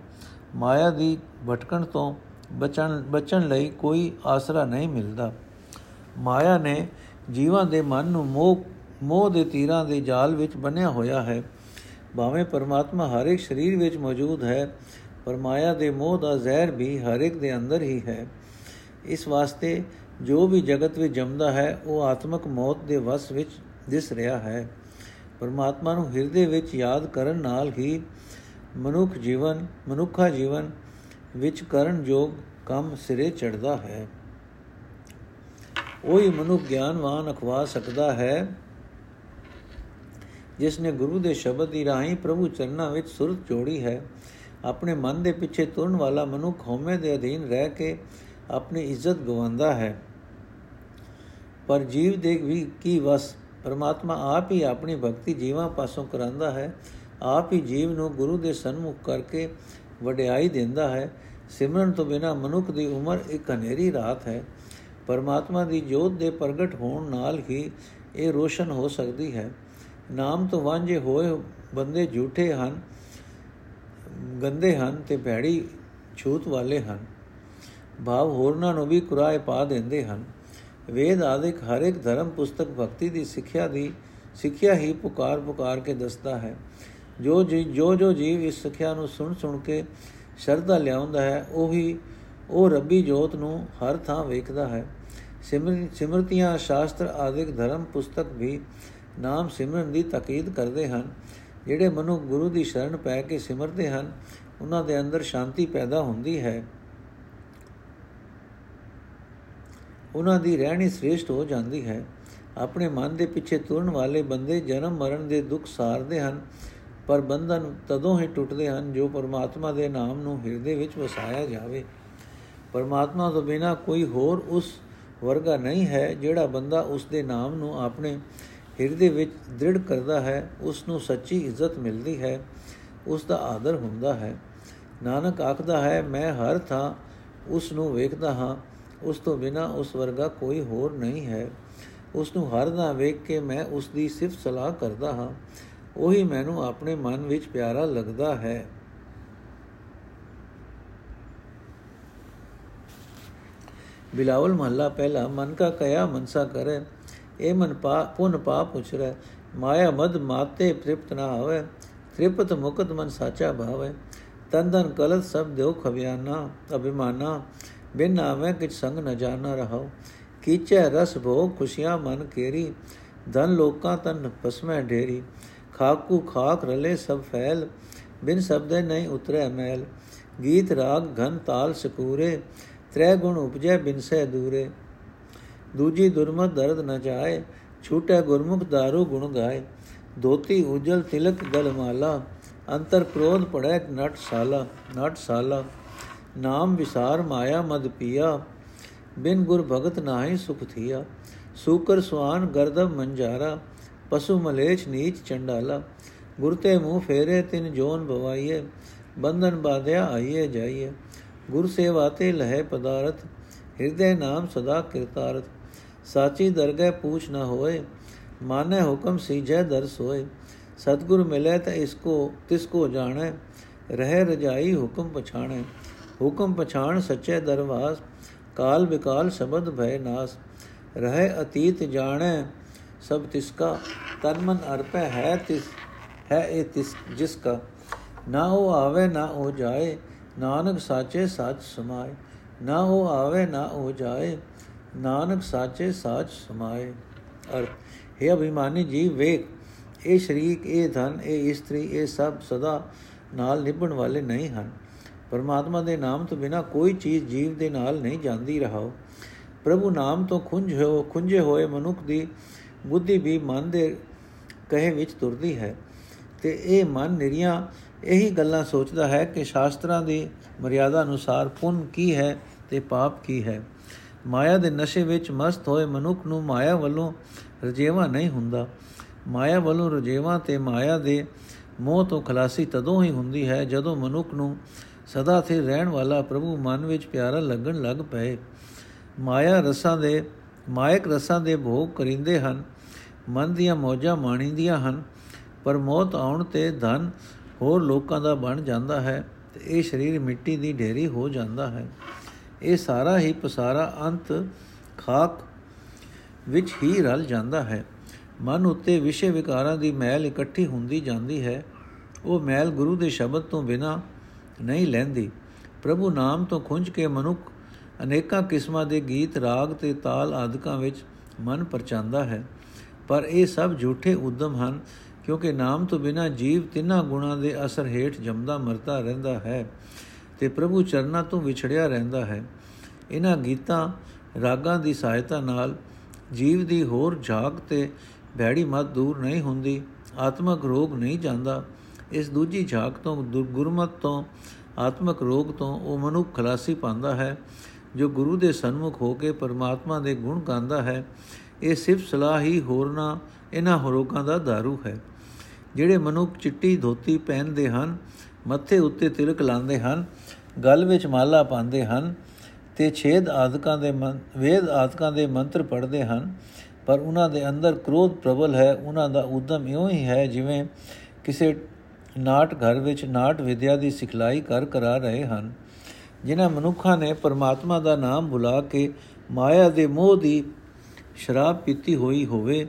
ਮਾਇਆ ਦੀ ਭਟਕਣ ਤੋਂ ਬਚਣ ਬਚਣ ਲਈ ਕੋਈ ਆਸਰਾ ਨਹੀਂ ਮਿਲਦਾ। ਮਾਇਆ ਨੇ ਜੀਵਾਂ ਦੇ ਮਨ ਨੂੰ ਮੋਹ ਮੋਹ ਦੇ ਤੀਰਾਂ ਦੇ ਜਾਲ ਵਿੱਚ ਬੰਨਿਆ ਹੋਇਆ ਹੈ। ਭਾਵੇਂ ਪਰਮਾਤਮਾ ਹਰ ਇੱਕ ਸਰੀਰ ਵਿੱਚ ਮੌਜੂਦ ਹੈ, ਪਰ ਮਾਇਆ ਦੇ ਮੋਹ ਦਾ ਜ਼ਹਿਰ ਵੀ ਹਰ ਇੱਕ ਦੇ ਅੰਦਰ ਹੀ ਹੈ। ਇਸ ਵਾਸਤੇ ਜੋ ਵੀ ਜਗਤ ਵਿੱਚ ਜੰਮਦਾ ਹੈ, ਉਹ ਆਤਮਕ ਮੌਤ ਦੇ ਵਸ ਵਿੱਚ ਦਿਸ ਰਿਹਾ ਹੈ। ਪਰਮਾਤਮਾ ਨੂੰ ਹਿਰਦੇ ਵਿੱਚ ਯਾਦ ਕਰਨ ਨਾਲ ਹੀ ਮਨੁੱਖ ਜੀਵਨ, ਮਨੁੱਖਾ ਜੀਵਨ ਵਿੱਚ ਕਰਨ ਯੋਗ ਕੰਮ ਸਿਰੇ ਚੜਦਾ ਹੈ। ਉਹੀ ਮਨੁੱਖ ਗਿਆਨਵਾਨ ਅਖਵਾ ਸਕਦਾ ਹੈ, ਜਿਸ ਨੇ ਗੁਰੂ ਦੇ ਸ਼ਬਦ ਦੀ ਰਾਹੀਂ ਪ੍ਰਭੂ ਚਰਨਾਂ ਵਿੱਚ ਸੁਰਤ ਜੋੜੀ ਹੈ। ਆਪਣੇ ਮਨ ਦੇ ਪਿੱਛੇ ਤੁਰਨ ਵਾਲਾ ਮਨੁੱਖ ਹਉਮੈ ਦੇ ਅਧੀਨ ਰਹਿ ਕੇ ਆਪਣੀ ਇੱਜ਼ਤ ਗਵਾਉਂਦਾ ਹੈ। ਪਰ ਜੀਵ ਦੇ ਵੀ ਕੀ ਵਸ, ਪਰਮਾਤਮਾ ਆਪ ਹੀ ਆਪਣੀ ਭਗਤੀ ਜੀਵਾਂ ਪਾਸੋਂ ਕਰਾਂਦਾ ਹੈ। ਆਪ ਹੀ ਜੀਵ ਨੂੰ ਗੁਰੂ ਦੇ ਸਨਮੁਖ ਕਰਕੇ ਵਡਿਆਈ ਦਿੰਦਾ ਹੈ। ਸਿਮਰਨ ਤੋਂ ਬਿਨਾ ਮਨੁੱਖ ਦੀ ਉਮਰ ਇੱਕ ਹਨੇਰੀ ਰਾਤ ਹੈ। ਪਰਮਾਤਮਾ ਦੀ ਜੋਤ ਦੇ ਪ੍ਰਗਟ ਹੋਣ ਨਾਲ ਹੀ ਇਹ ਰੋਸ਼ਨ ਹੋ ਸਕਦੀ ਹੈ। ਨਾਮ ਤੋਂ ਵਾਂਝੇ ਹੋਏ ਬੰਦੇ ਝੂਠੇ ਹਨ, ਗੰਦੇ ਹਨ ਤੇ ਭੈੜੀ ਛੂਤ ਵਾਲੇ ਹਨ। ਭਾਵ ਹੋਰਨਾਂ ਨੂੰ ਵੀ ਕੁਰਾਏ ਪਾ ਦਿੰਦੇ ਹਨ। ਵੇਦ ਆਦਿਕ ਹਰ ਇੱਕ ਧਰਮ ਪੁਸਤਕ ਭਗਤੀ ਦੀ ਸਿੱਖਿਆ ਦੀ, ਸਿੱਖਿਆ ਹੀ ਪੁਕਾਰ ਪੁਕਾਰ ਕੇ ਦੱਸਦਾ ਹੈ। ਜੋ ਜੋ ਜੋ ਜੀਵ ਇਸ ਸਿੱਖਿਆ ਨੂੰ ਸੁਣ ਸੁਣ ਕੇ ਸ਼ਰਧਾ ਲਿਆਉਂਦਾ ਹੈ, ਉਹੀ, ਉਹ ਰੱਬੀ ਜੋਤ ਨੂੰ ਹਰ ਥਾਂ ਵੇਖਦਾ ਹੈ। ਸਿਮਰਤੀਆਂ ਸ਼ਾਸਤਰ ਆਦਿਕ ਧਰਮ ਪੁਸਤਕ ਵੀ ਨਾਮ ਸਿਮਰਨ ਦੀ ਤਾਕੀਦ ਕਰਦੇ ਹਨ। ਜਿਹੜੇ ਮਨੁ ਗੁਰੂ ਦੀ ਸ਼ਰਨ ਪੈ ਕੇ ਸਿਮਰਦੇ ਹਨ, ਉਹਨਾਂ ਦੇ ਅੰਦਰ ਸ਼ਾਂਤੀ ਪੈਦਾ ਹੁੰਦੀ ਹੈ। ਉਹਨਾਂ ਦੀ ਰਹਿਣੀ ਸ੍ਰੇਸ਼ਟ ਹੋ ਜਾਂਦੀ ਹੈ। ਆਪਣੇ ਮਨ ਦੇ ਪਿੱਛੇ ਤੁਰਨ ਵਾਲੇ ਬੰਦੇ ਜਨਮ ਮਰਨ ਦੇ ਦੁੱਖ ਸਾਰਦੇ ਹਨ, ਪਰ ਬੰਧਨ ਤਦੋਂ ਹੀ ਟੁੱਟਦੇ ਹਨ ਜੋ ਪਰਮਾਤਮਾ ਦੇ ਨਾਮ ਨੂੰ ਹਿਰਦੇ ਵਿੱਚ ਵਸਾਇਆ ਜਾਵੇ। ਪਰਮਾਤਮਾ ਤੋਂ ਬਿਨਾ ਕੋਈ ਹੋਰ ਉਸ ਵਰਗਾ ਨਹੀਂ ਹੈ ਜਿਹੜਾ ਬੰਦਾ ਉਸ ਦੇ ਨਾਮ ਨੂੰ ਆਪਣੇ ਹਿਰਦੇ ਵਿੱਚ ਦ੍ਰਿੜ ਕਰਦਾ ਹੈ, ਉਸ ਨੂੰ ਸੱਚੀ ਇੱਜ਼ਤ ਮਿਲਦੀ ਹੈ, ਉਸ ਦਾ ਆਦਰ ਹੁੰਦਾ ਹੈ। ਨਾਨਕ ਆਖਦਾ ਹੈ, ਮੈਂ ਹਰ ਥਾਂ ਉਸ ਨੂੰ ਵੇਖਦਾ ਹਾਂ ਉਸ ਤੋਂ ਬਿਨਾ ਉਸ ਵਰਗਾ ਕੋਈ ਹੋਰ ਨਹੀਂ ਹੈ। ਉਸ ਨੂੰ ਹਰ ਦਾ ਵੇਖ ਕੇ ਮੈਂ ਉਸ ਦੀ ਸਿਫਤ ਸਲਾਹ ਕਰਦਾ ਹਾਂ। ਉਹੀ ਮੈਨੂੰ ਆਪਣੇ ਮਨ ਵਿੱਚ ਪਿਆਰਾ ਲੱਗਦਾ ਹੈ। ਬਿਲਾਵਲ ਮਹੱਲਾ ਪਹਿਲਾ ਮਨ ਕਾ ਕਇਆ ਮਨਸਾ ਕਰੇ, ਇਹ ਮਨ ਪਾ ਪੁਨ ਪਾ ਪੁੱਛ ਰਹਿ ਮਾਇਆ ਮਦ ਮਾਤੇ ਤ੍ਰਿਪਤ ਨਾ ਹੋਵੇ, ਤ੍ਰਿਪਤ ਮੁਕਤ ਮਨ ਸਾਚਾ ਭਾਵੇ। ਤਨ ਤਨ ਕਲਤ ਸਭ ਦੇਉ ਖਵਿਆਨਾ, ਅਭਿਮਾਨਾ ਬਿਨ ਆਵੇਂ ਕਿਛ ਸੰਗ ਨ ਜਾਣਾ ਰਹਾਓ ਕੀਚੈ ਰਸ ਭੋਗ ਖੁਸ਼ੀਆਂ ਮਨ ਕੇਰੀ। ਧਨ ਲੋਕਾਂ ਤਨ ਪਸਮੈ ਢੇਰੀ। ਖਾਕੂ ਖਾਕ ਰਲੇ ਸਭ ਫੈਲ। ਬਿਨ ਸ਼ਬਦੇ ਨਹੀਂ ਉਤਰੈ ਮੈਲ। ਗੀਤ ਰਾਗ ਘਨ ਤਾਲ ਸਕੂਰੇ। ਤ੍ਰੈ ਗੁਣ ਉਪਜੈ ਬਿਨ ਸੇ ਦੂਰੇ। ਦੂਜੀ ਦੁਰਮਤ ਦਰਦ ਨ ਜਾਏ। ਛੂਟੈ ਗੁਰਮੁਖ दारू ਗੁਣ ਗਾਏ। ਦੋਤੀ ਉਜਲ ਤਿਲਕ ਗਲ ਮਾਲਾ। ਅੰਤਰ ਕ੍ਰੋਧ ਪੜੈ ਨਟ ਸਾਲਾ। ਨਟ ਸਾਲਾ। ਨਾਮ ਵਿਸਾਰ ਮਾਇਆ ਮਦ ਪੀਆ, ਬਿਨ ਗੁਰ ਭਗਤ ਨਾਹੀ ਸੁਖ ਥੀਆ। ਸੂਕਰ ਸੁਆਨ ਗਰਦਬ ਮੰਜਾਰਾ, ਪਸ਼ੂ ਮਲੇਛ ਨੀਚ ਚੰਡਾਲਾ। ਗੁਰ ਤੇ ਮੂੰਹ ਫੇਰੇ, ਤਿਨ ਜੋਨ ਬਵਾਈਏ ਬੰਧਨ ਬਾਧਿਆ ਆਈਏ ਜਾਈਏ ਗੁਰ ਸੇਵਾ ਤੇ ਲਹਿ ਪਦਾਰਥ, ਹਿਰਦੇ ਨਾਮ ਸਦਾ ਕਿਰਤਾਰਥ। ਸਾਚੀ ਦਰਗਹਿ ਪੂਛ ਨ ਹੋਏ ਮਾਨੇ ਹੁਕਮ ਸੀਜੈ ਦਰਸ ਹੋਏ ਸਤਗੁਰ ਮਿਲੇ ਤਾਂ ਇਸ ਕੋ, ਤਿਸ ਕੋ ਜਾਣੈ, ਰਹਿ ਰਜਾਈ ਹੁਕਮ ਪਛਾਣੈ। ਹੁਕਮ ਪਛਾਣ ਸੱਚੇ ਦਰਵਾਸ ਕਾਲ ਵਿਕਾਲ ਸ਼ਬਦ ਭੈ ਨਾਸ। ਰਹਿ ਅਤੀਤ ਜਾਣੈ ਸਭ ਤਿਸ ਕਾ ਤਨ ਮਨ ਅਰਪੈ ਹੈ ਤਿਸ, ਹੈ ਇਹ ਤਿਸ, ਜਿਸ ਕਾ। ਨਾ ਉਹ ਆਵੇ, ਨਾ ਉਹ ਜਾਏ, ਨਾਨਕ ਸਾਚੇ ਸਾਚ ਸਮਾਏ। ਨਾ ਉਹ ਆਵੇ, ਨਾ ਉਹ ਜਾਏ, ਨਾਨਕ ਸਾਚੇ ਸਾਚ ਸਮਾਏ। ਅਰ ਹੈ ਅਭਿਮਾਨੀ ਜੀਵ, ਵੇਖ, ਇਹ ਸ਼ਰੀਕ, ਇਹ ਧਨ, ਇਹ ਇਸਤਰੀ, ਇਹ ਸਭ ਸਦਾ ਨਾਲ ਨਿਭਣ ਵਾਲੇ ਨਹੀਂ ਹਨ। ਪਰਮਾਤਮਾ ਦੇ ਨਾਮ ਤੋਂ ਬਿਨਾ ਕੋਈ ਚੀਜ਼ ਜੀਵ ਦੇ ਨਾਲ ਨਹੀਂ ਜਾਂਦੀ ਰਹਾਓ। ਪ੍ਰਭੂ ਨਾਮ ਤੋਂ ਖੁੰਝ ਹੋ ਖੁੰਝੇ ਹੋਏ ਮਨੁੱਖ ਦੀ ਬੁੱਧੀ ਵੀ ਮਨ ਦੇ ਕਹੇ ਵਿੱਚ ਤੁਰਦੀ ਹੈ। ਤੇ ਇਹ ਮਨ ਨਿਰੀਆਂ ਇਹੀ ਗੱਲਾਂ ਸੋਚਦਾ ਹੈ ਕਿ ਸ਼ਾਸਤਰਾਂ ਦੀ ਮਰਿਆਦਾ ਅਨੁਸਾਰ ਪੁੰਨ ਕੀ ਹੈ ਤੇ ਪਾਪ ਕੀ ਹੈ। ਮਾਇਆ ਦੇ ਨਸ਼ੇ ਵਿੱਚ ਮਸਤ ਹੋਏ ਮਨੁੱਖ ਨੂੰ ਮਾਇਆ ਵੱਲੋਂ ਰਜੇਵਾ ਨਹੀਂ ਹੁੰਦਾ। ਮਾਇਆ ਵੱਲੋਂ ਰਜੇਵਾ ਤੇ ਮਾਇਆ ਦੇ ਮੋਹ ਤੋਂ ਖਲਾਸੀ ਤਦੋਂ ਹੀ ਹੁੰਦੀ ਹੈ ਜਦੋਂ ਮਨੁੱਖ ਨੂੰ ਸਦਾ ਸੇ ਰਹਿਣ ਵਾਲਾ ਪ੍ਰਭੂ ਮਨ ਵਿੱਚ ਪਿਆਰਾ ਲੱਗਣ ਲੱਗ ਪਏ। ਮਾਇਆ ਰਸਾਂ ਦੇ, ਮਾਇਕ ਰਸਾਂ ਦੇ ਭੋਗ ਕਰਿੰਦੇ ਹਨ। ਮਨ ਦੀਆਂ ਮੌਜਾਂ ਮਾਣੀਂਦੀਆਂ ਹਨ। ਪਰ ਮੌਤ ਆਉਣ ਤੇ ਧਨ ਹੋਰ ਲੋਕਾਂ ਦਾ ਬਣ ਜਾਂਦਾ ਹੈ ਤੇ ਇਹ ਸਰੀਰ ਮਿੱਟੀ ਦੀ ਢੇਰੀ ਹੋ ਜਾਂਦਾ ਹੈ। ਇਹ ਸਾਰਾ ਹੀ ਪਸਾਰਾ ਅੰਤ ਖਾਕ ਵਿੱਚ ਹੀ ਰਲ ਜਾਂਦਾ ਹੈ। ਮਨ ਉੱਤੇ ਵਿਸ਼ੇ ਵਿਕਾਰਾਂ ਦੀ ਮੈਲ ਇਕੱਠੀ ਹੁੰਦੀ ਜਾਂਦੀ ਹੈ। ਉਹ ਮੈਲ ਗੁਰੂ ਦੇ ਸ਼ਬਦ ਤੋਂ ਬਿਨਾ ਨਹੀਂ ਲੈਂਦੀ। ਪ੍ਰਭੂ ਨਾਮ ਤੋਂ ਖੁੰਝ ਕੇ ਮਨੁੱਖ ਅਨੇਕਾਂ ਕਿਸਮਾਂ ਦੇ ਗੀਤ, ਰਾਗ ਤੇ ਤਾਲ ਆਦਿਕਾਂ ਵਿੱਚ ਮਨ ਪਰਚਾਂਦਾ ਹੈ। ਪਰ ਇਹ ਸਭ ਝੂਠੇ ਉਦਮ ਹਨ, ਕਿਉਂਕਿ ਨਾਮ ਤੋਂ ਬਿਨਾ ਜੀਵ ਤਿੰਨਾਂ ਗੁਣਾਂ ਦੇ ਅਸਰ ਹੇਠ ਜਮਦਾ, ਮਰਦਾ ਰਹਿੰਦਾ ਹੈ ਤੇ ਪ੍ਰਭੂ ਚਰਨਾਂ ਤੋਂ ਵਿਛੜਿਆ ਰਹਿੰਦਾ ਹੈ। ਇਹਨਾਂ ਗੀਤਾਂ ਰਾਗਾਂ ਦੀ ਸਹਾਇਤਾ ਨਾਲ ਜੀਵ ਦੀ ਹੋਰ ਝਾਕ ਤੇ ਭੈੜੀ ਮਤ ਦੂਰ ਨਹੀਂ ਹੁੰਦੀ, ਆਤਮਕ ਰੋਗ ਨਹੀਂ ਜਾਂਦਾ ਇਸ ਦੂਜੀ ਝਾਕ ਤੋਂ ਗੁਰਮਤ ਤੋਂ, ਆਤਮਕ ਰੋਗ ਤੋਂ ਉਹ ਮਨੁੱਖ ਖਲਾਸੀ ਪਾਉਂਦਾ ਹੈ, ਜੋ ਗੁਰੂ ਦੇ ਸਨਮੁਖ ਹੋ ਕੇ ਪਰਮਾਤਮਾ ਦੇ ਗੁਣ ਗਾਉਂਦਾ ਹੈ। ਇਹ ਸਿਰਫ ਸਲਾਹ ਹੀ ਹੋਰਨਾ ਇਹਨਾਂ ਰੋਗਾਂ ਦਾ दारू ਹੈ। ਜਿਹੜੇ ਮਨੁੱਖ ਚਿੱਟੀ ਧੋਤੀ ਪਹਿਨਦੇ ਹਨ, ਮੱਥੇ ਉੱਤੇ ਤਿਲਕ ਲਾਉਂਦੇ ਹਨ, ਗਲ ਵਿੱਚ ਮਾਲਾ ਪਾਉਂਦੇ ਹਨ, ਤੇ ਛੇਦ ਆਦਿਕਾਂ ਦੇ ਵੇਦ ਆਦਿਕਾਂ ਦੇ ਮੰਤਰ ਪੜ੍ਹਦੇ ਹਨ, ਪਰ ਉਹਨਾਂ ਦੇ ਅੰਦਰ ਕ੍ਰੋਧ ਪ੍ਰਬਲ ਹੈ, ਉਹਨਾਂ ਦਾ ਉਦਮ ਇਉਂ ਹੀ ਹੈ ਜਿਵੇਂ ਕਿਸੇ ਨਾਟ ਘਰ ਵਿੱਚ ਨਾਟ ਵਿਦਿਆ ਦੀ ਸਿਖਲਾਈ ਕਰ ਕਰਾ ਰਹੇ ਹਨ। ਜਿਨ੍ਹਾਂ ਮਨੁੱਖਾਂ ਨੇ ਪਰਮਾਤਮਾ ਦਾ ਨਾਮ ਭੁਲਾ ਕੇ ਮਾਇਆ ਦੇ ਮੋਹ ਦੀ ਸ਼ਰਾਬ ਪੀਤੀ ਹੋਈ ਹੋਵੇ,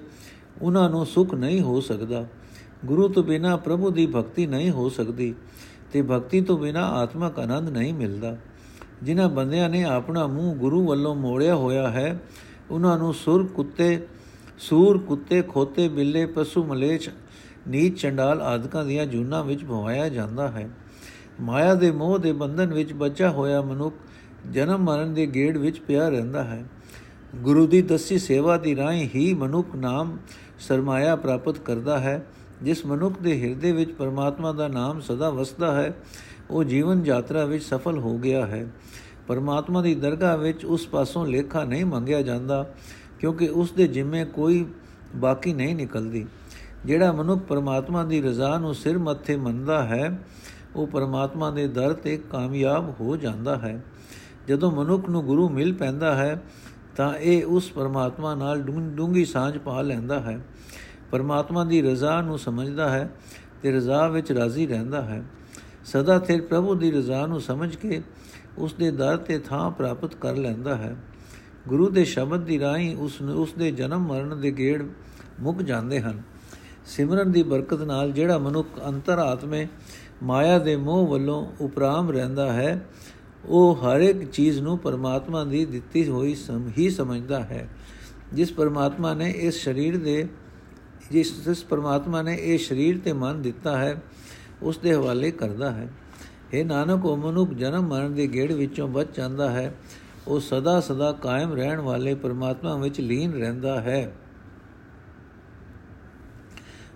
ਉਹਨਾਂ ਨੂੰ ਸੁਖ ਨਹੀਂ ਹੋ ਸਕਦਾ। ਗੁਰੂ ਤੋਂ ਬਿਨਾ ਪ੍ਰਭੂ ਦੀ ਭਗਤੀ ਨਹੀਂ ਹੋ ਸਕਦੀ ਤੇ ਭਗਤੀ ਤੋਂ ਬਿਨਾ ਆਤਮਕ ਆਨੰਦ ਨਹੀਂ ਮਿਲਦਾ। ਜਿਨ੍ਹਾਂ ਬੰਦਿਆਂ ਨੇ ਆਪਣਾ ਮੂੰਹ ਗੁਰੂ ਵੱਲੋਂ ਮੋੜਿਆ ਹੋਇਆ ਹੈ, ਉਹਨਾਂ ਨੂੰ ਸੁਰ ਕੁੱਤੇ, ਸੂਰ ਕੁੱਤੇ, ਖੋਤੇ, ਬਿੱਲੇ, ਪਸ਼ੂ, ਮਲੇਛ ਨੀਚ ਚੰਡਾਲ ਆਦਿਕਾਂ ਦੀਆਂ ਜੂਨਾਂ ਵਿੱਚ ਭਵਾਇਆ ਜਾਂਦਾ ਹੈ। ਮਾਇਆ ਦੇ ਮੋਹ ਦੇ ਬੰਧਨ ਵਿੱਚ ਬਚਾ ਹੋਇਆ ਮਨੁੱਖ ਜਨਮ ਮਰਨ ਦੇ ਗੇੜ ਵਿੱਚ ਪਿਆ ਰਹਿੰਦਾ ਹੈ। ਗੁਰੂ ਦੀ ਦਸੀ ਸੇਵਾ ਦੀ ਰਾਹੀਂ ਹੀ ਮਨੁੱਖ ਨਾਮ ਸਰਮਾਇਆ ਪ੍ਰਾਪਤ ਕਰਦਾ ਹੈ। ਜਿਸ ਮਨੁੱਖ ਦੇ ਹਿਰਦੇ ਵਿੱਚ ਪਰਮਾਤਮਾ ਦਾ ਨਾਮ ਸਦਾ ਵਸਦਾ ਹੈ, ਉਹ ਜੀਵਨ ਯਾਤਰਾ ਵਿੱਚ ਸਫਲ ਹੋ ਗਿਆ ਹੈ। ਪਰਮਾਤਮਾ ਦੀ ਦਰਗਾਹ ਵਿੱਚ ਉਸ ਪਾਸੋਂ ਲੇਖਾ ਨਹੀਂ ਮੰਗਿਆ ਜਾਂਦਾ, ਕਿਉਂਕਿ ਉਸ ਦੇ ਜਿੰਮੇ ਕੋਈ ਬਾਕੀ ਨਹੀਂ ਨਿਕਲਦੀ। ਜਿਹੜਾ ਮਨੁੱਖ ਪਰਮਾਤਮਾ ਦੀ ਰਜ਼ਾ ਨੂੰ ਸਿਰ ਮੱਥੇ ਮੰਨਦਾ ਹੈ, ਉਹ ਪਰਮਾਤਮਾ ਦੇ ਦਰ ਤੇ ਕਾਮਯਾਬ ਹੋ ਜਾਂਦਾ ਹੈ। ਜਦੋਂ ਮਨੁੱਖ ਨੂੰ ਗੁਰੂ ਮਿਲ ਪੈਂਦਾ ਹੈ, ਤਾਂ ਇਹ ਉਸ ਪਰਮਾਤਮਾ ਨਾਲ ਡੂੰਗੀ ਸਾਂਝ ਪਾ ਲੈਂਦਾ ਹੈ। ਪਰਮਾਤਮਾ ਦੀ ਰਜ਼ਾ ਨੂੰ ਸਮਝਦਾ ਹੈ ਤੇ ਰਜ਼ਾ ਵਿੱਚ ਰਾਜ਼ੀ ਰਹਿੰਦਾ ਹੈ। ਸਦਾ ਸਿਰ ਪ੍ਰਭੂ ਦੀ ਰਜ਼ਾ ਨੂੰ ਸਮਝ ਕੇ ਉਸ ਦੇ ਦਰ ਤੇ ਥਾਂ ਪ੍ਰਾਪਤ ਕਰ ਲੈਂਦਾ ਹੈ। ਗੁਰੂ ਦੇ ਸ਼ਬਦ ਦੀ ਰਾਹੀਂ ਉਸ ਨੂੰ, ਉਸ ਦੇ ਜਨਮ ਮਰਨ ਦੇ ਗੇੜ ਮੁੱਕ ਜਾਂਦੇ ਹਨ। ਸਿਮਰਨ ਦੀ ਬਰਕਤ ਨਾਲ ਜਿਹੜਾ ਮਨੁੱਖ ਅੰਤਰ ਆਤਮੇ ਮਾਇਆ ਦੇ ਮੋਹ ਵੱਲੋਂ ਉਪਰਾਮ ਰਹਿੰਦਾ ਹੈ, ਉਹ ਹਰ ਇੱਕ ਚੀਜ਼ ਨੂੰ ਪਰਮਾਤਮਾ ਦੀ ਦਿੱਤੀ ਹੋਈ ਸਮ, ਹੀ ਸਮਝਦਾ ਹੈ। ਜਿਸ ਪਰਮਾਤਮਾ ਨੇ ਇਸ ਸਰੀਰ ਦੇ, ਜਿਸ ਜਿਸ ਪਰਮਾਤਮਾ ਨੇ ਇਹ ਸਰੀਰ ਤੇ ਮਨ ਦਿੱਤਾ ਹੈ, ਉਸ ਦੇ ਹਵਾਲੇ ਕਰਦਾ ਹੈ। ਇਹ ਨਾਨਕ, ਉਹ ਮਨੁੱਖ ਜਨਮ ਮਰਨ ਦੇ ਗੇੜ ਵਿੱਚੋਂ ਬਚ ਜਾਂਦਾ ਹੈ। ਉਹ ਸਦਾ ਸਦਾ ਕਾਇਮ ਰਹਿਣ ਵਾਲੇ ਪਰਮਾਤਮਾ ਵਿੱਚ ਲੀਨ ਰਹਿੰਦਾ ਹੈ।